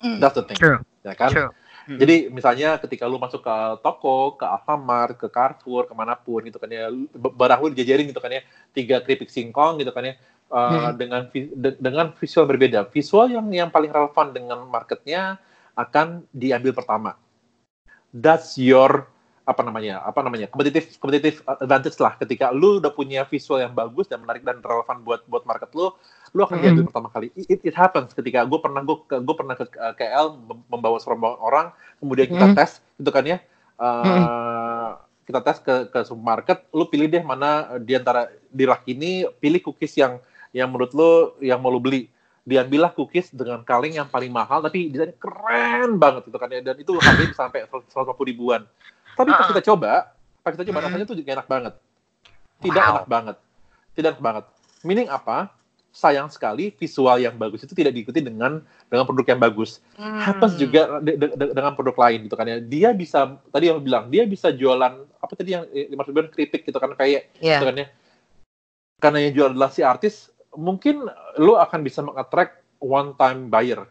Mm. That's the thing, True, ya kan? true. Mm. Jadi misalnya ketika lu masuk ke toko, ke Alfamart, ke Carrefour, ke mana pun gitu kan ya, lu- barang lu dijajarin gitu kan ya, tiga keripik singkong gitu kan ya, uh, Hmm. dengan de- dengan visual berbeda. Visual yang yang paling relevan dengan marketnya akan diambil pertama. That's your apa namanya apa namanya kompetitif kompetitif advantage lah ketika lu udah punya visual yang bagus dan menarik dan relevan buat buat market lu lu akan diambil Mhm. pertama kali it, it happens ketika gue pernah gue gue pernah ke ke KL mem- membawa serombongan orang kemudian kita Mhm. tes gitu kan ya Uh, kita tes ke ke supermarket lu pilih deh mana di antara di rak ini pilih cookies yang yang menurut lu yang mau lu beli diambillah cookies dengan kaleng yang paling mahal tapi desainnya keren banget gitu kan ya dan itu harganya sampai 150 ribuan tapi pas Ah. kita coba pas kita coba rasanya tuh enak banget tidak Wow. enak banget tidak enak banget meaning apa sayang sekali visual yang bagus itu tidak diikuti dengan dengan produk yang bagus happens Hmm. juga de- de- de- dengan produk lain gitu kan ya dia bisa tadi yang bilang dia bisa jualan apa tadi yang eh, dimaksud bilang keripik gitu kan kayak Iya. gitu kan ya karena yang jual adalah si artis mungkin lu akan bisa mengattract one time buyer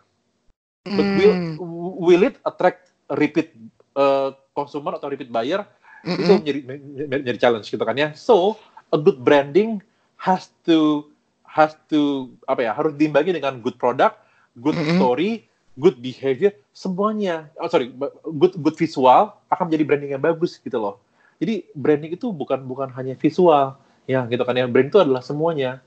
but will Hmm. will it attract repeat uh, consumer atau repeat buyer itu Mm-mm. menjadi, menjadi menjadi challenge gitu kan ya so a good branding has to has to apa ya harus diimbangi dengan good product good story, good behavior, semuanya. Oh sorry, good good visual akan menjadi branding yang bagus gitu loh. Jadi branding itu bukan bukan hanya visual, ya gitu kan yang brand itu adalah semuanya.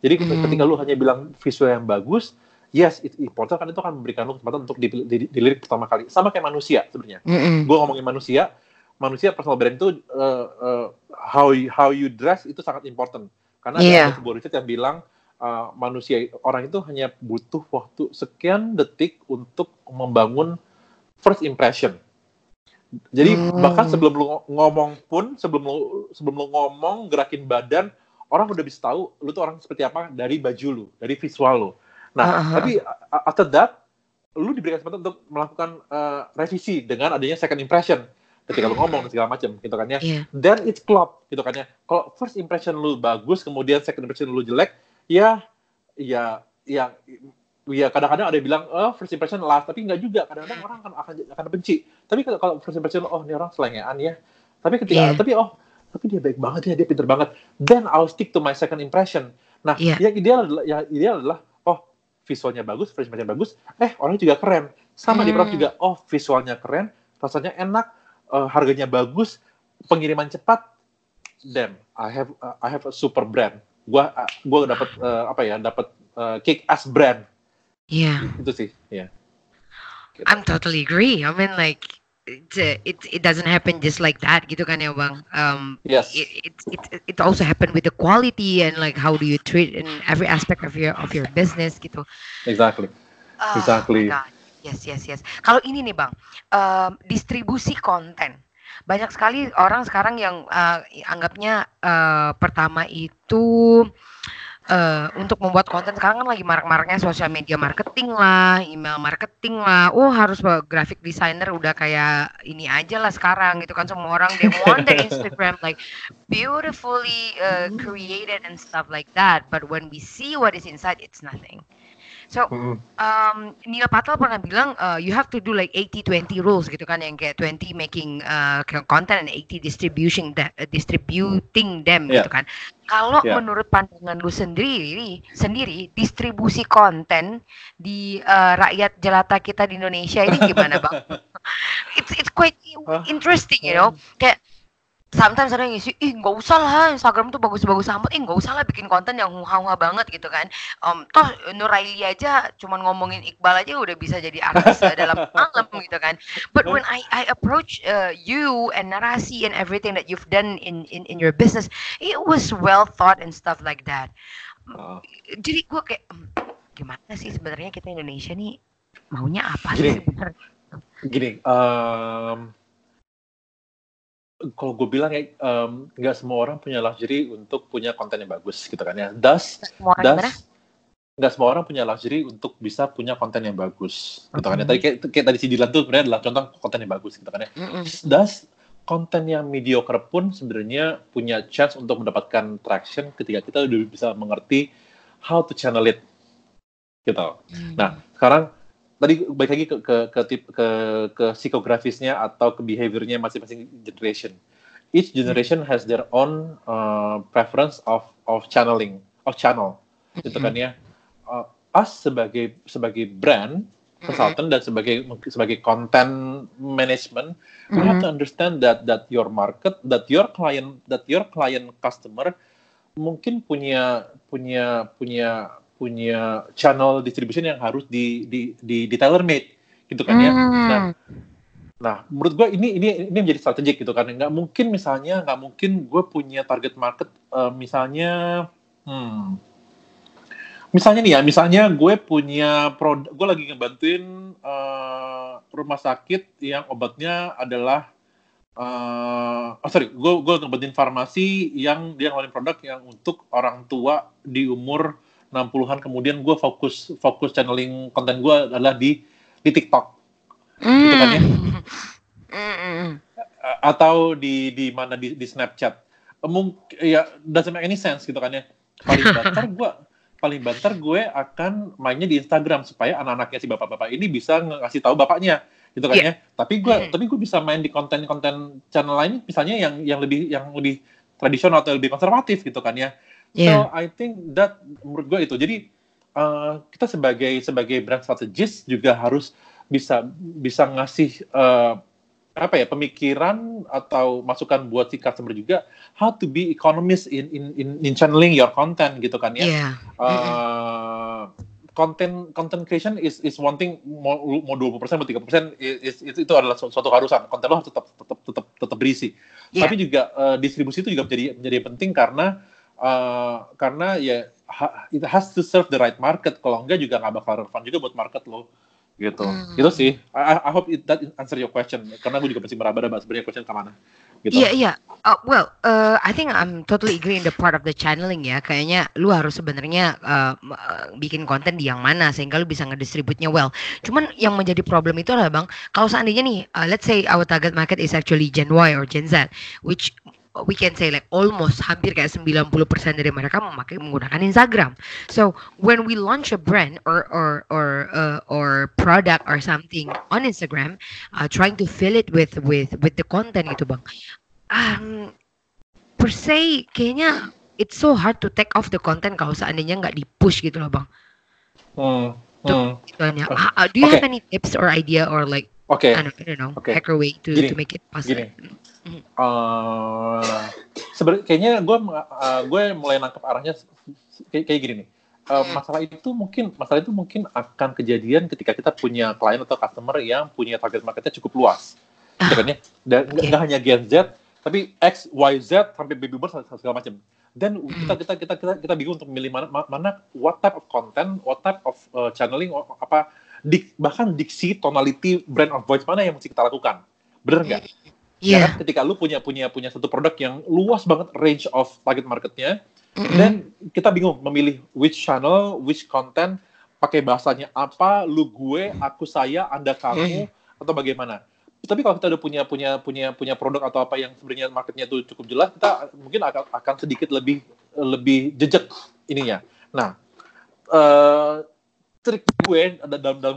Jadi hmm. ketika lu hanya bilang visual yang bagus, yes, itu important kan itu akan memberikan lu kesempatan untuk dilirik pertama kali. Sama kayak manusia sebenarnya. Mm-hmm. Gue ngomongin manusia, manusia personal brand itu uh, uh, how you, how you dress itu sangat important. Karena yeah. ada sebuah riset yang bilang uh, manusia orang itu hanya butuh waktu sekian detik untuk membangun first impression. Jadi mm. bahkan sebelum lu ngomong pun, sebelum lu sebelum lu ngomong gerakin badan, orang udah bisa tahu lu tuh orang seperti apa dari baju lu, dari visual lu. Nah, uh-huh. tapi after that, lu diberikan kesempatan untuk melakukan uh, revisi dengan adanya second impression ketika lu ngomong segala macam gitu kan ya. Yeah. Then it's flop gitu kan ya. Kalau first impression lu bagus, kemudian second impression lu jelek, ya ya ya ya kadang-kadang ada yang bilang oh first impression last tapi enggak juga kadang-kadang orang akan akan akan benci tapi kalau first impression oh ini orang selengean ya tapi ketika yeah. tapi oh tapi dia baik banget ya dia pinter banget then I'll stick to my second impression nah yeah. yang ideal adalah yang ideal adalah visualnya bagus, frame-nya bagus, eh orangnya juga keren. Sama hmm. di produk juga, oh visualnya keren, rasanya enak, uh, harganya bagus, pengiriman cepat, then I have uh, I have a super brand. Gua uh, gua dapat uh, apa ya, dapat uh, kick ass brand. Iya. Yeah. Itu sih, ya. Yeah. Gitu. I'm totally agree. I mean like it, it it doesn't happen just like that gitu kan ya bang? Um yes. it, it it it also happen with the quality and like how do you treat in every aspect of your of your business gitu. Exactly. Oh, exactly. yes yes yes. Kalau ini nih bang um, distribusi konten. Banyak sekali orang sekarang yang uh, anggapnya uh, pertama itu uh, untuk membuat konten sekarang kan lagi marak-maraknya sosial media marketing lah, email marketing lah. Oh harus graphic designer udah kayak ini aja lah sekarang gitu kan semua orang they want their Instagram like beautifully uh, created and stuff like that. But when we see what is inside, it's nothing. So um, Neil Patel pernah bilang uh, you have to do like 80-20 rules gitu kan yang kayak 20 making uh, content and 80 distribution uh, distributing them yeah. gitu kan. Kalau yeah. menurut pandangan lu sendiri sendiri distribusi konten di uh, rakyat jelata kita di Indonesia ini gimana bang? it's it's quite interesting you know kayak sometimes ada yang ngisi, ih nggak usah lah Instagram tuh bagus-bagus amat, ih nggak usah lah bikin konten yang huha-huha banget gitu kan. Um, toh Nuraili aja cuman ngomongin Iqbal aja udah bisa jadi artis dalam malam gitu kan. But when I I approach uh, you and narasi and everything that you've done in in in your business, it was well thought and stuff like that. Oh. Jadi gue kayak gimana sih sebenarnya kita Indonesia nih maunya apa sih sebenarnya? Gini, um, kalau gue bilang ya nggak um, semua orang punya luxury untuk punya konten yang bagus gitu kan ya. Das, das, nggak semua orang punya luxury untuk bisa punya konten yang bagus gitu kan ya. Tadi kayak, kayak tadi si Dilan tuh sebenarnya adalah contoh konten yang bagus gitu kan ya. Das konten yang mediocre pun sebenarnya punya chance untuk mendapatkan traction ketika kita udah bisa mengerti how to channel it gitu. Mm. Nah sekarang tadi baik lagi ke ke ke tip ke ke psikografisnya atau ke behaviornya masing-masing generation. Each generation has their own uh, preference of of channeling, of channel, gitu kan ya. Uh, us sebagai sebagai brand consultant dan sebagai sebagai content management, mm-hmm. we have to understand that that your market, that your client, that your client customer mungkin punya punya punya punya channel distribution yang harus di di di, di tailor made gitu kan ya. Hmm. Nah, nah menurut gue ini ini ini menjadi strategik gitu kan. Nggak mungkin misalnya nggak mungkin gue punya target market uh, misalnya hmm, misalnya nih ya, misalnya gue punya produk, gue lagi ngebantuin uh, rumah sakit yang obatnya adalah uh, oh sorry, gue gue ngebantuin farmasi yang dia ngeluarin produk yang untuk orang tua di umur 60-an kemudian gue fokus fokus channeling konten gue adalah di di TikTok. Mm. Gitu kan ya. Mm. Atau di di mana di, di Snapchat. Mungkin ya doesn't make any sense gitu kan ya. Paling banter gue paling banter gue akan mainnya di Instagram supaya anak-anaknya si bapak-bapak ini bisa ngasih tahu bapaknya gitu kan yeah. ya. Tapi gue mm. tapi gue bisa main di konten-konten channel lain misalnya yang yang lebih yang lebih tradisional atau lebih konservatif gitu kan ya. Yeah. So I think that menurut gue itu. Jadi uh, kita sebagai sebagai brand strategist juga harus bisa bisa ngasih uh, apa ya pemikiran atau masukan buat si customer juga how to be economist in in in, in channeling your content gitu kan ya. Yeah. Uh, content content creation is is one thing mau mau dua puluh persen atau tiga persen itu itu adalah suatu keharusan konten lo harus tetap tetap tetap tetap berisi yeah. tapi juga uh, distribusi itu juga menjadi menjadi penting karena uh, karena ya ha, it has to serve the right market. Kalau enggak juga nggak bakal relevan juga buat market lo. Gitu. Hmm. itu sih. I, I hope it, that answer your question. Karena gue juga masih meraba-raba sebenarnya question ke mana gitu. Iya yeah, iya. Yeah. uh, well uh, I think I'm totally agree in the part of the channeling ya. Kayaknya lu harus sebenarnya uh, bikin konten di yang mana sehingga lu bisa ngedistributnya well. Cuman yang menjadi problem itu adalah bang kalau seandainya nih uh, let's say our target market is actually Gen Y or Gen Z which we can say like almost hampir kayak 90% dari mereka memakai menggunakan Instagram. So when we launch a brand or or or uh, or product or something on Instagram, uh, trying to fill it with with with the content gitu bang. Um, per se kayaknya it's so hard to take off the content kalau seandainya nggak di push gitu loh bang. Hmm. Hmm. Uh, do you okay. have any tips or idea or like Okay. I don't, I don't know. Okay. Hacker way to gini, to make it possible. Gini. Uh, Sebenarnya kayaknya gue uh, gue mulai nangkep arahnya kayak, kayak gini nih. Uh, masalah itu mungkin masalah itu mungkin akan kejadian ketika kita punya klien atau customer yang punya target marketnya cukup luas. Ah, ya? Dan okay. nggak hanya Gen Z, tapi X, Y, Z sampai baby boomers segala macam. Dan hmm. kita, kita kita kita kita bingung untuk memilih mana mana what type of content, what type of uh, channeling, apa dik, bahkan diksi, tonality, brand of voice mana yang mesti kita lakukan. Bener nggak? Yeah. Ya kan? Ketika lu punya punya punya satu produk yang luas banget range of target marketnya, mm-hmm. dan kita bingung memilih which channel, which content, pakai bahasanya apa, lu gue, aku saya, anda kamu, mm. atau bagaimana. Tapi kalau kita udah punya punya punya punya produk atau apa yang sebenarnya marketnya itu cukup jelas, kita mungkin akan akan sedikit lebih lebih jejak ininya. Nah, uh, trik gue dalam dalam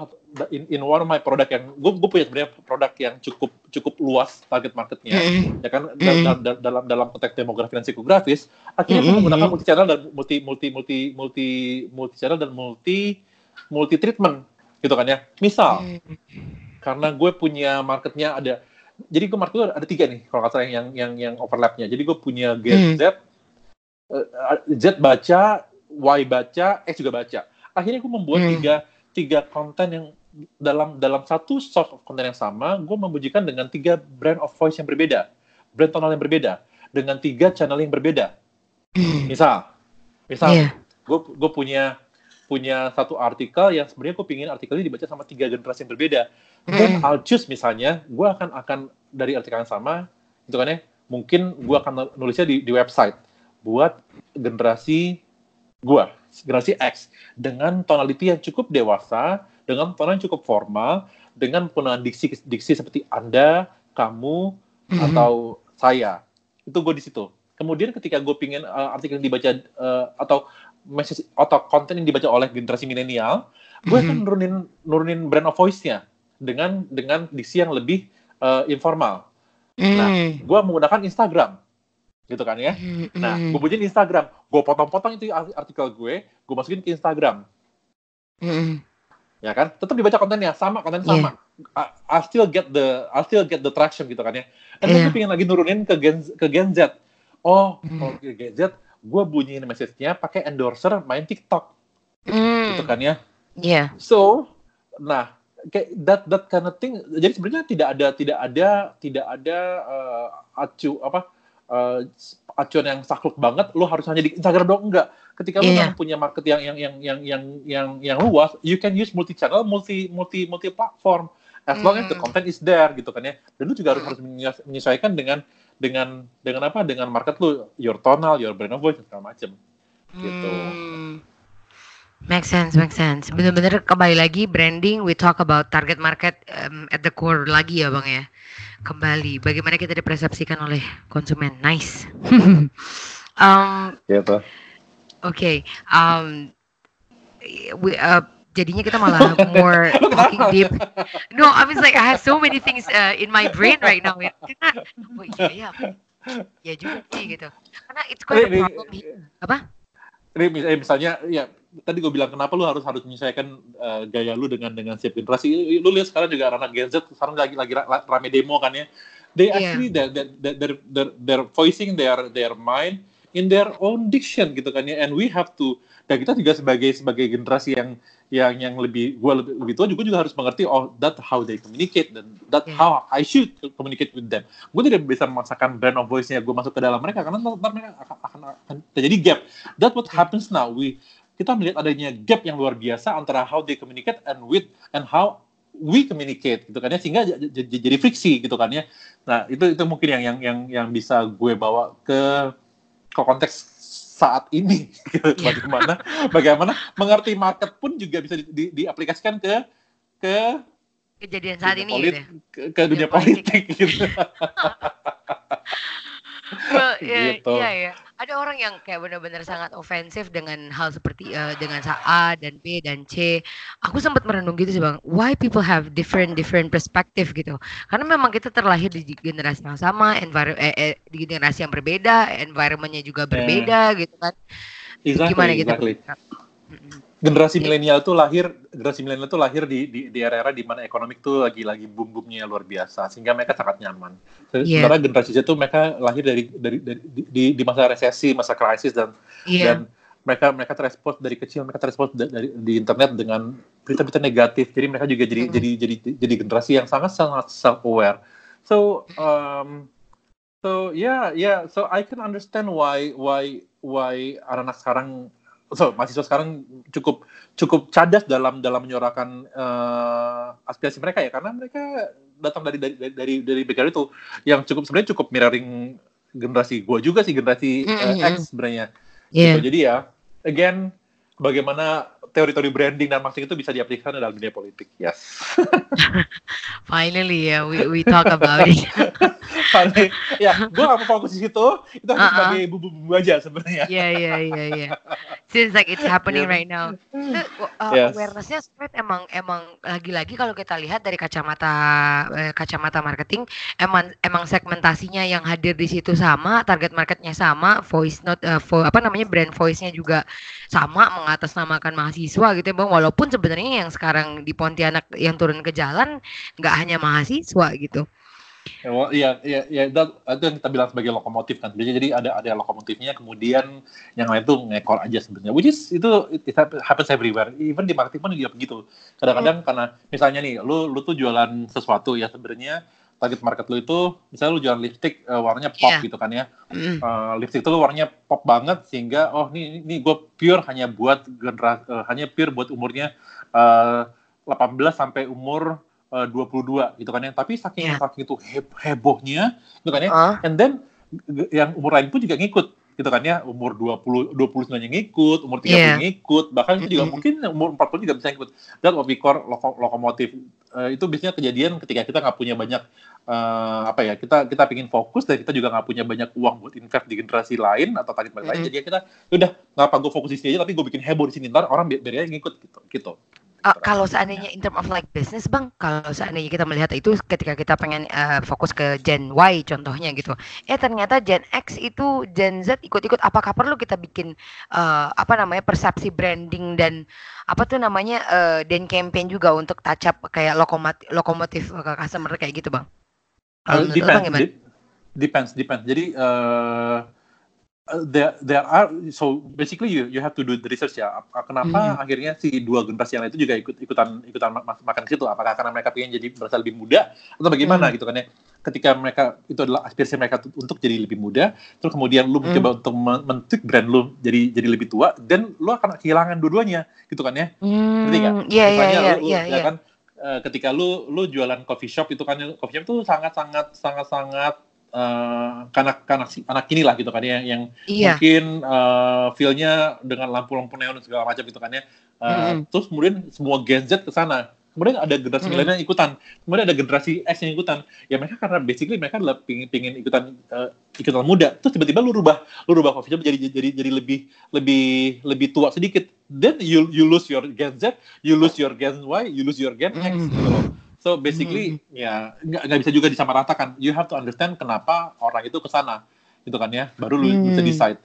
in, in one of my product yang gue gue punya sebenarnya produk yang cukup cukup luas target marketnya mm. ya kan mm. dalam, dalam dalam konteks demografi dan psikografis akhirnya mm. gue menggunakan multi channel dan multi multi multi multi multi channel dan multi multi treatment gitu kan ya misal mm. karena gue punya marketnya ada jadi gue market ada tiga nih kalau kata yang yang yang overlapnya jadi gue punya Gen mm. Z uh, Z baca Y baca X juga baca akhirnya gue membuat hmm. tiga tiga konten yang dalam dalam satu source of content yang sama, gue membujikan dengan tiga brand of voice yang berbeda, brand tonal yang berbeda, dengan tiga channel yang berbeda. Hmm. Misal, misal, yeah. gue gue punya punya satu artikel yang sebenarnya gue pingin artikel ini dibaca sama tiga generasi yang berbeda. Dan hmm. I'll choose misalnya, gue akan akan dari artikel yang sama, itu kan ya, mungkin gue akan nulisnya di, di website buat generasi gue generasi X dengan tonality yang cukup dewasa, dengan yang cukup formal, dengan penggunaan diksi diksi seperti Anda, kamu, mm-hmm. atau saya. Itu gue di situ. Kemudian ketika gue pingin uh, artikel yang dibaca uh, atau message atau konten yang dibaca oleh generasi milenial, gue mm-hmm. akan nurunin nurunin brand of voice-nya dengan dengan diksi yang lebih uh, informal. Mm. Nah, gue menggunakan Instagram gitu kan ya. Mm-hmm. Nah, gue punya Instagram, gue potong-potong itu artikel gue, gue masukin ke Instagram. Mm-hmm. Ya kan, tetap dibaca kontennya sama, konten yeah. sama. I, I still get the, I still get the traction gitu kan ya. Dan yeah. gue pengen lagi nurunin ke Gen, ke Gen Z. Oh, mm. kalau ke Gen Z, gue bunyiin message-nya pakai endorser main TikTok. Mm. Gitu kan ya. Iya. Yeah. So, nah, kayak that that kind of thing. Jadi sebenarnya tidak ada tidak ada tidak ada uh, acu apa uh, acuan yang sakluk banget, lo harus hanya di Instagram doang enggak. Ketika lo yeah. punya market yang yang yang yang yang yang yang luas, you can use multi channel, multi multi multi platform as long as the hmm. content is there gitu kan ya. Dan lo juga harus harus menyesuaikan dengan dengan dengan apa? Dengan market lo, your tonal, your brand of voice segala macam. Gitu. Hmm. Make sense, make sense. Bener-bener kembali lagi branding, we talk about target market um, at the core lagi ya bang ya kembali bagaimana kita dipersepsikan oleh konsumen nice um, ya Oke, okay, um, we, uh, jadinya kita malah more talking deep. No, I mean like I have so many things uh, in my brain right now. Karena, oh iya ya, ya juga sih gitu. Karena it's quite a problem. Apa? Ini misalnya ya tadi gue bilang kenapa lu harus harus menyesuaikan uh, gaya lu dengan dengan setiap generasi. Lu lihat sekarang juga anak Gen Z sekarang lagi lagi rame demo kan ya. They yeah. actually they're, they're, they're, they're, they're voicing their their mind in their own diction gitu kan ya. And we have to dan kita juga sebagai sebagai generasi yang yang yang lebih gue lebih, lebih tua juga juga harus mengerti oh that how they communicate dan that how I should communicate with them. Gue tidak bisa memaksakan brand of voice-nya gue masuk ke dalam mereka karena nanti mereka akan, akan, akan terjadi gap. That what happens now. We kita melihat adanya gap yang luar biasa antara how they communicate and with and how we communicate gitu kan ya sehingga jadi friksi gitu kan ya. Nah, itu itu mungkin yang yang yang yang bisa gue bawa ke ke konteks saat ini gitu. bagaimana bagaimana mengerti market pun juga bisa di, di, diaplikasikan ke ke kejadian saat ini polit, gitu ya? ke, ke dunia, dunia politik, politik gitu. well, ya, gitu. Iya ya. Ada orang yang kayak benar-benar sangat ofensif dengan hal seperti uh, dengan A dan B dan C. Aku sempat merenung gitu sih bang. Why people have different different perspective gitu? Karena memang kita terlahir di generasi yang sama, environment eh, eh, di generasi yang berbeda, environmentnya juga berbeda yeah. gitu kan. Exactly, Gimana gitu? Exactly generasi milenial tuh lahir generasi milenial tuh lahir di di, di era-era di mana ekonomi tuh lagi lagi boom boomnya luar biasa sehingga mereka sangat nyaman. Yeah. Sementara generasi Z tuh mereka lahir dari dari, dari di, di masa resesi, masa krisis dan yeah. dan mereka mereka terespon dari kecil mereka terespon dari di internet dengan berita-berita negatif. Jadi mereka juga jadi mm. jadi jadi jadi generasi yang sangat sangat self aware. So um, so yeah yeah so I can understand why why why anak-anak sekarang so mahasiswa sekarang cukup cukup cadas dalam dalam menyuarakan uh, aspirasi mereka ya karena mereka datang dari dari dari dari background itu yang cukup sebenarnya cukup mirroring generasi gue juga sih generasi uh, X sebenarnya yeah. gitu. jadi ya again bagaimana teori-teori branding dan marketing itu bisa diaplikasikan dalam dunia politik. Yes. Finally ya, yeah, we we talk about it. Finally, ya, gue gak mau fokus di situ. Itu hanya uh -uh. sebagai bumbu-bumbu aja sebenarnya. Iya iya iya iya. Seems like it's happening yeah. right now. Itu uh, yes. awarenessnya spread emang emang lagi-lagi kalau kita lihat dari kacamata eh, kacamata marketing emang emang segmentasinya yang hadir di situ sama, target marketnya sama, voice note uh, vo, apa namanya brand voice-nya juga sama mengatasnamakan mahasiswa mahasiswa gitu ya bang walaupun sebenarnya yang sekarang di Pontianak yang turun ke jalan nggak hanya mahasiswa gitu Ya, well, iya, iya, iya, itu yang kita bilang sebagai lokomotif kan. Jadi, jadi ada ada lokomotifnya, kemudian yang lain tuh ngekor aja sebenarnya. Which is itu it happens everywhere. Even di marketing pun juga begitu. Kadang-kadang hmm. karena misalnya nih, lu lu tuh jualan sesuatu ya sebenarnya target market lu itu misalnya lu jualan lipstick uh, warnanya pop yeah. gitu kan ya mm. uh, lipstick itu warnanya pop banget sehingga oh ini ini gue pure hanya buat generasi uh, hanya pure buat umurnya uh, 18 sampai umur uh, 22 gitu kan ya tapi saking yeah. saking itu he hebohnya gitu kan ya uh. and then yang umur lain pun juga ngikut gitu kan ya umur 20 29 yang ngikut, umur 30 yeah. ngikut, bahkan itu juga mm -hmm. mungkin umur 40 juga bisa ngikut. Dan we call lokomotif uh, itu biasanya kejadian ketika kita nggak punya banyak uh, apa ya kita kita pingin fokus dan kita juga nggak punya banyak uang buat invest di generasi lain atau target mm -hmm. lain jadi kita udah ngapa gue fokus di sini aja tapi gue bikin heboh di sini ntar orang biar biar ngikut gitu gitu Uh, kalau seandainya in term of like business bang, kalau seandainya kita melihat itu ketika kita pengen uh, fokus ke Gen Y contohnya gitu, eh ternyata Gen X itu Gen Z ikut-ikut, apakah perlu kita bikin uh, apa namanya persepsi branding dan apa tuh namanya uh, dan campaign juga untuk touch up kayak lokomotif lokomotif ke customer kayak gitu bang? Kalau uh, depends, bang Depends, depends. Jadi Uh, there there are so basically you you have to do the research ya. Kenapa hmm. akhirnya si dua generasi yang lain itu juga ikut ikutan ikutan makan ke situ? Apakah karena mereka ingin jadi berasa lebih muda atau bagaimana hmm. gitu kan ya? Ketika mereka itu adalah aspirasi mereka untuk jadi lebih muda, terus kemudian lu hmm. mencoba untuk mentik brand lu jadi jadi lebih tua, dan lu akan kehilangan dua-duanya gitu kan ya? Hmm. Ngerti nggak? Iya iya iya iya. Ya kan uh, ketika lu lu jualan coffee shop itu kan coffee shop itu sangat sangat sangat sangat uh, kanak kanak anak kini lah gitu kan ya yang iya. mungkin uh, feelnya dengan lampu-lampu neon dan segala macam gitu kan ya uh, mm -hmm. terus kemudian semua Gen Z ke sana kemudian ada generasi mm -hmm. milenial ikutan kemudian ada generasi X yang ikutan ya mereka karena basically mereka adalah pingin, pingin ikutan uh, ikutan muda terus tiba-tiba lu rubah lu rubah coffee shop jadi jadi jadi lebih lebih lebih tua sedikit then you you lose your Gen Z you lose your Gen Y you lose your Gen X mm -hmm. gitu loh So basically hmm. ya nggak nggak bisa juga disamaratakan. You have to understand kenapa orang itu ke sana, gitu kan ya. Baru lu hmm. bisa decide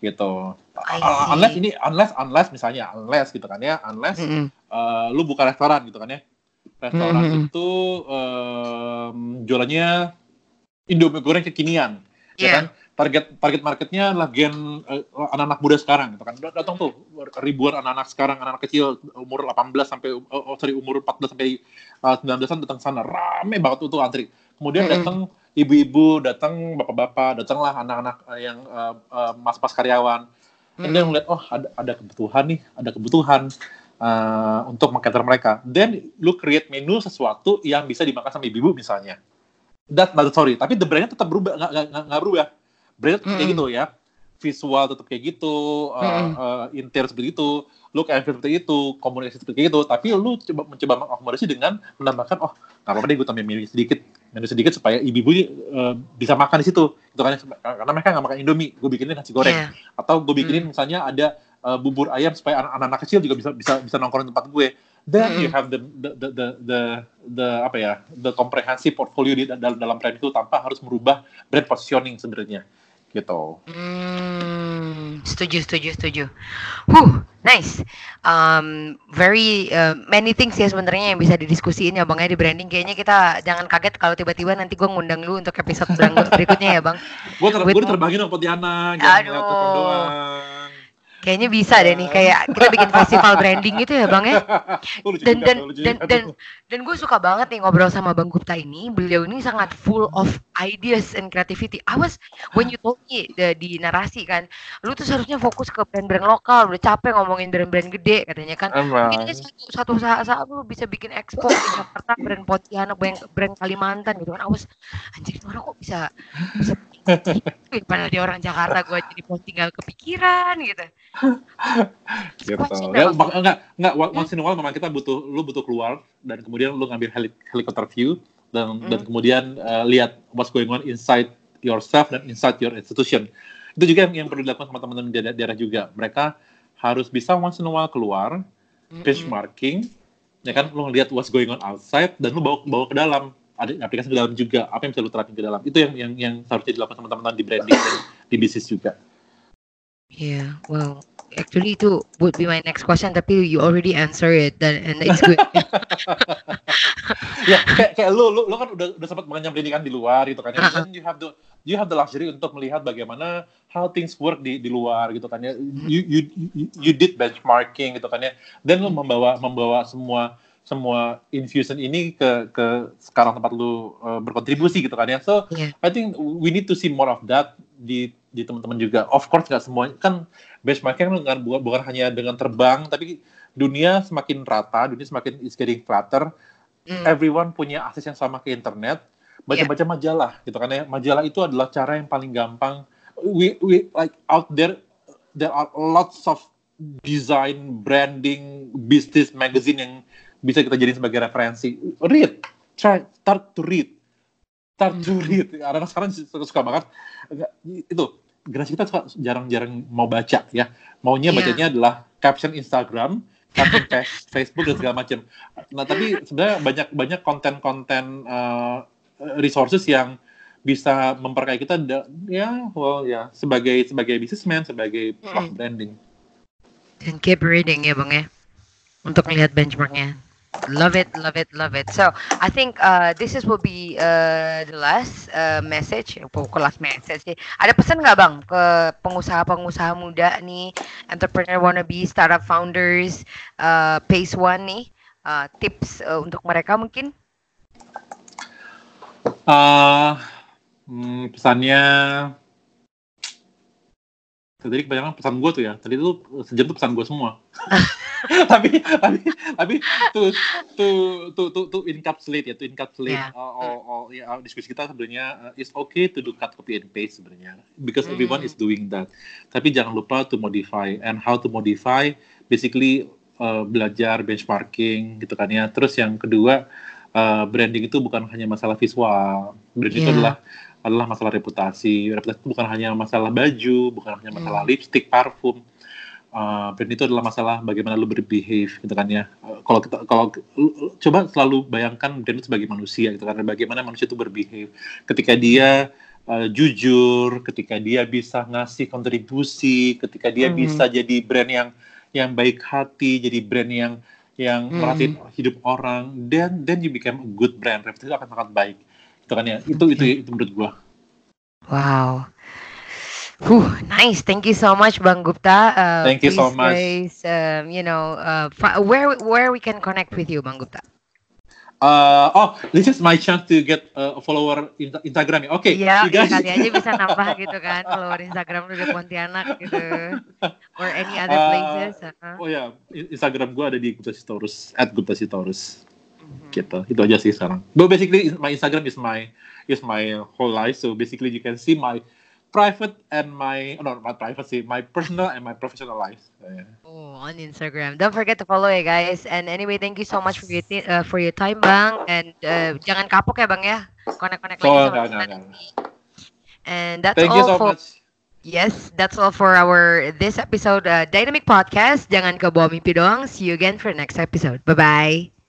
gitu. Uh, unless ini unless unless misalnya unless gitu kan ya unless mm -hmm. uh, lu buka restoran gitu kan ya restoran mm -hmm. itu um, jualannya Indomie goreng kekinian yeah. ya kan target target marketnya adalah gen uh, anak-anak muda sekarang gitu kan. Datang tuh ribuan anak-anak sekarang anak-anak kecil umur 18 sampai oh, sorry umur 14 sampai uh, 19-an datang sana. Rame banget tuh, tuh antri. Kemudian mm -hmm. datang ibu-ibu datang bapak-bapak datanglah anak-anak yang uh, uh, mas-mas karyawan. Mm -hmm. dan ngeliat oh ada ada kebutuhan nih ada kebutuhan uh, untuk mengcater mereka. Then lu create menu sesuatu yang bisa dimakan sama ibu-ibu misalnya. That not sorry tapi the brandnya tetap berubah nggak berubah brand mm. kayak gitu ya visual tetap kayak gitu mm. uh, uh, interior seperti itu look and feel seperti itu komunikasi seperti itu tapi lu coba mencoba mengakomodasi dengan menambahkan oh nggak apa-apa deh gue tambahin menu sedikit menu sedikit supaya ibu-ibu uh, bisa makan di situ itu kan karena mereka nggak makan indomie gue bikinin nasi goreng yeah. atau gue bikinin mm. misalnya ada uh, bubur ayam supaya anak-anak kecil juga bisa bisa bisa nongkrong di tempat gue then mm. you have the, the the the the the apa ya the comprehensive portfolio di dalam dalam brand itu tanpa harus merubah brand positioning sebenarnya gitu. Hmm, setuju, setuju, setuju. Huh, nice. Um, very uh, many things ya sebenarnya yang bisa didiskusiin ya bang ya di branding. Kayaknya kita jangan kaget kalau tiba-tiba nanti gue ngundang lu untuk episode berikutnya ya bang. gue ter gue terbangin sama Pontianak. Aduh. Kayaknya bisa deh nih kayak kita bikin festival branding gitu ya bang ya. Dan dan dan dan dan gue suka banget nih ngobrol sama bang Gupta ini. Beliau ini sangat full of ideas and creativity. I was when you told me the, di narasi kan, lu tuh seharusnya fokus ke brand-brand lokal. Udah capek ngomongin brand-brand gede katanya kan. Mungkin satu satu saat, saat lu bisa bikin ekspor di Jakarta brand Pontianak, brand, brand Kalimantan gitu kan. I was anjir orang kok bisa bisa padahal dia orang Jakarta gue jadi posting tinggal kepikiran gitu gitu. Ya, enggak, enggak, once in a while memang kita butuh, lu butuh keluar dan kemudian lu ngambil heli, helicopter view dan mm. dan kemudian uh, lihat what's going on inside yourself dan inside your institution. Itu juga yang, yang perlu dilakukan sama teman-teman di daerah, juga. Mereka harus bisa once in a while keluar, benchmarking, ya kan, lu ngeliat what's going on outside dan lu bawa bawa ke dalam ada aplikasi ke dalam juga apa yang bisa lu terapin ke dalam itu yang yang yang seharusnya dilakukan teman-teman di branding dan di bisnis juga. Yeah, well, actually itu would be my next question tapi you already answer it dan and it's good. ya kayak, kayak lu, lu lu kan udah udah sempat mengenyam pendidikan di luar gitu kan. Uh-huh. you have the you have the luxury untuk melihat bagaimana how things work di di luar gitu kan ya. You you you, you did benchmarking gitu kan ya. Dan lu membawa membawa semua semua infusion ini ke ke sekarang tempat lu uh, berkontribusi gitu kan ya. So yeah. I think we need to see more of that di di teman-teman juga. Of course nggak semua kan benchmarking kan bukan, bukan hanya dengan terbang, tapi dunia semakin rata, dunia semakin is getting flatter. Mm. Everyone punya akses yang sama ke internet. Baca-baca yeah. majalah gitu kan ya. Majalah itu adalah cara yang paling gampang. We we like out there there are lots of design, branding, business magazine yang bisa kita jadiin sebagai referensi. Read, try, start to read start to read. Karena sekarang suka, suka banget itu generasi kita jarang-jarang mau baca ya. Maunya yeah. bacanya adalah caption Instagram, caption Facebook dan segala macam. Nah tapi sebenarnya banyak banyak konten-konten uh, resources yang bisa memperkaya kita ya well ya sebagai sebagai businessman sebagai mm. branding. Dan keep reading ya bang ya untuk melihat benchmarknya. Love it, love it, love it. So I think uh, this is will be uh, the last uh, message, pokok last message. Ada pesan nggak bang ke pengusaha-pengusaha muda nih, entrepreneur wannabe, startup founders, uh, pace one nih, uh, tips uh, untuk mereka mungkin? Uh, hmm, pesannya tadi kebanyakan pesan gue tuh ya. Tadi itu sejam tuh pesan gue semua. tapi tapi tapi to to to to to encapsulate ya to encapsulate yeah. all, all, all ya diskusi kita sebenarnya uh, it's okay to do cut copy and paste sebenarnya because mm. everyone is doing that tapi jangan lupa to modify and how to modify basically uh, belajar benchmarking gitu kan ya terus yang kedua uh, branding itu bukan hanya masalah visual branding yeah. itu adalah adalah masalah reputasi reputasi itu bukan hanya masalah baju bukan hanya masalah mm. lipstick parfum uh, brand itu adalah masalah bagaimana lu berbehave gitu kan ya. Uh, kalau kita kalau coba selalu bayangkan brand itu sebagai manusia gitu kan bagaimana manusia itu berbehave ketika dia uh, jujur, ketika dia bisa ngasih kontribusi, ketika dia Hmm. bisa jadi brand yang yang baik hati, jadi brand yang yang Hmm. merhatiin hidup orang, then then you become a good brand, reputasi akan sangat baik. Itu kan ya, itu itu itu menurut gua. Wow. Whew, nice. Thank you so much, Bang Gupta. Uh, Thank you so much. Guys, um, you know, uh, where where we can connect with you, Bang Gupta? Uh, oh, this is my chance to get uh, a follower in Instagram. Oke, Iya, you guys. kali aja bisa nambah gitu kan, follower Instagram lu di Pontianak gitu, or any other Uh, places. uh-huh. Oh ya, I- Instagram gua ada di Gupta Sitorus, at Gupta Sitorus. Mhm. Gitu, itu aja sih sekarang. But basically, my Instagram is my is my whole life. So basically, you can see my private and my oh, no, not private my personal and my professional life. Yeah. Oh, on Instagram. Don't forget to follow ya guys. And anyway, thank you so much for your uh, for your time, Bang. And uh, jangan kapok ya, Bang ya. Connect-connect So, lagi sama enggak, nanti. enggak. And that's Thank all you so for much. Yes, that's all for our this episode uh, Dynamic Podcast. Jangan kebawa mimpi doang. See you again for next episode. Bye bye.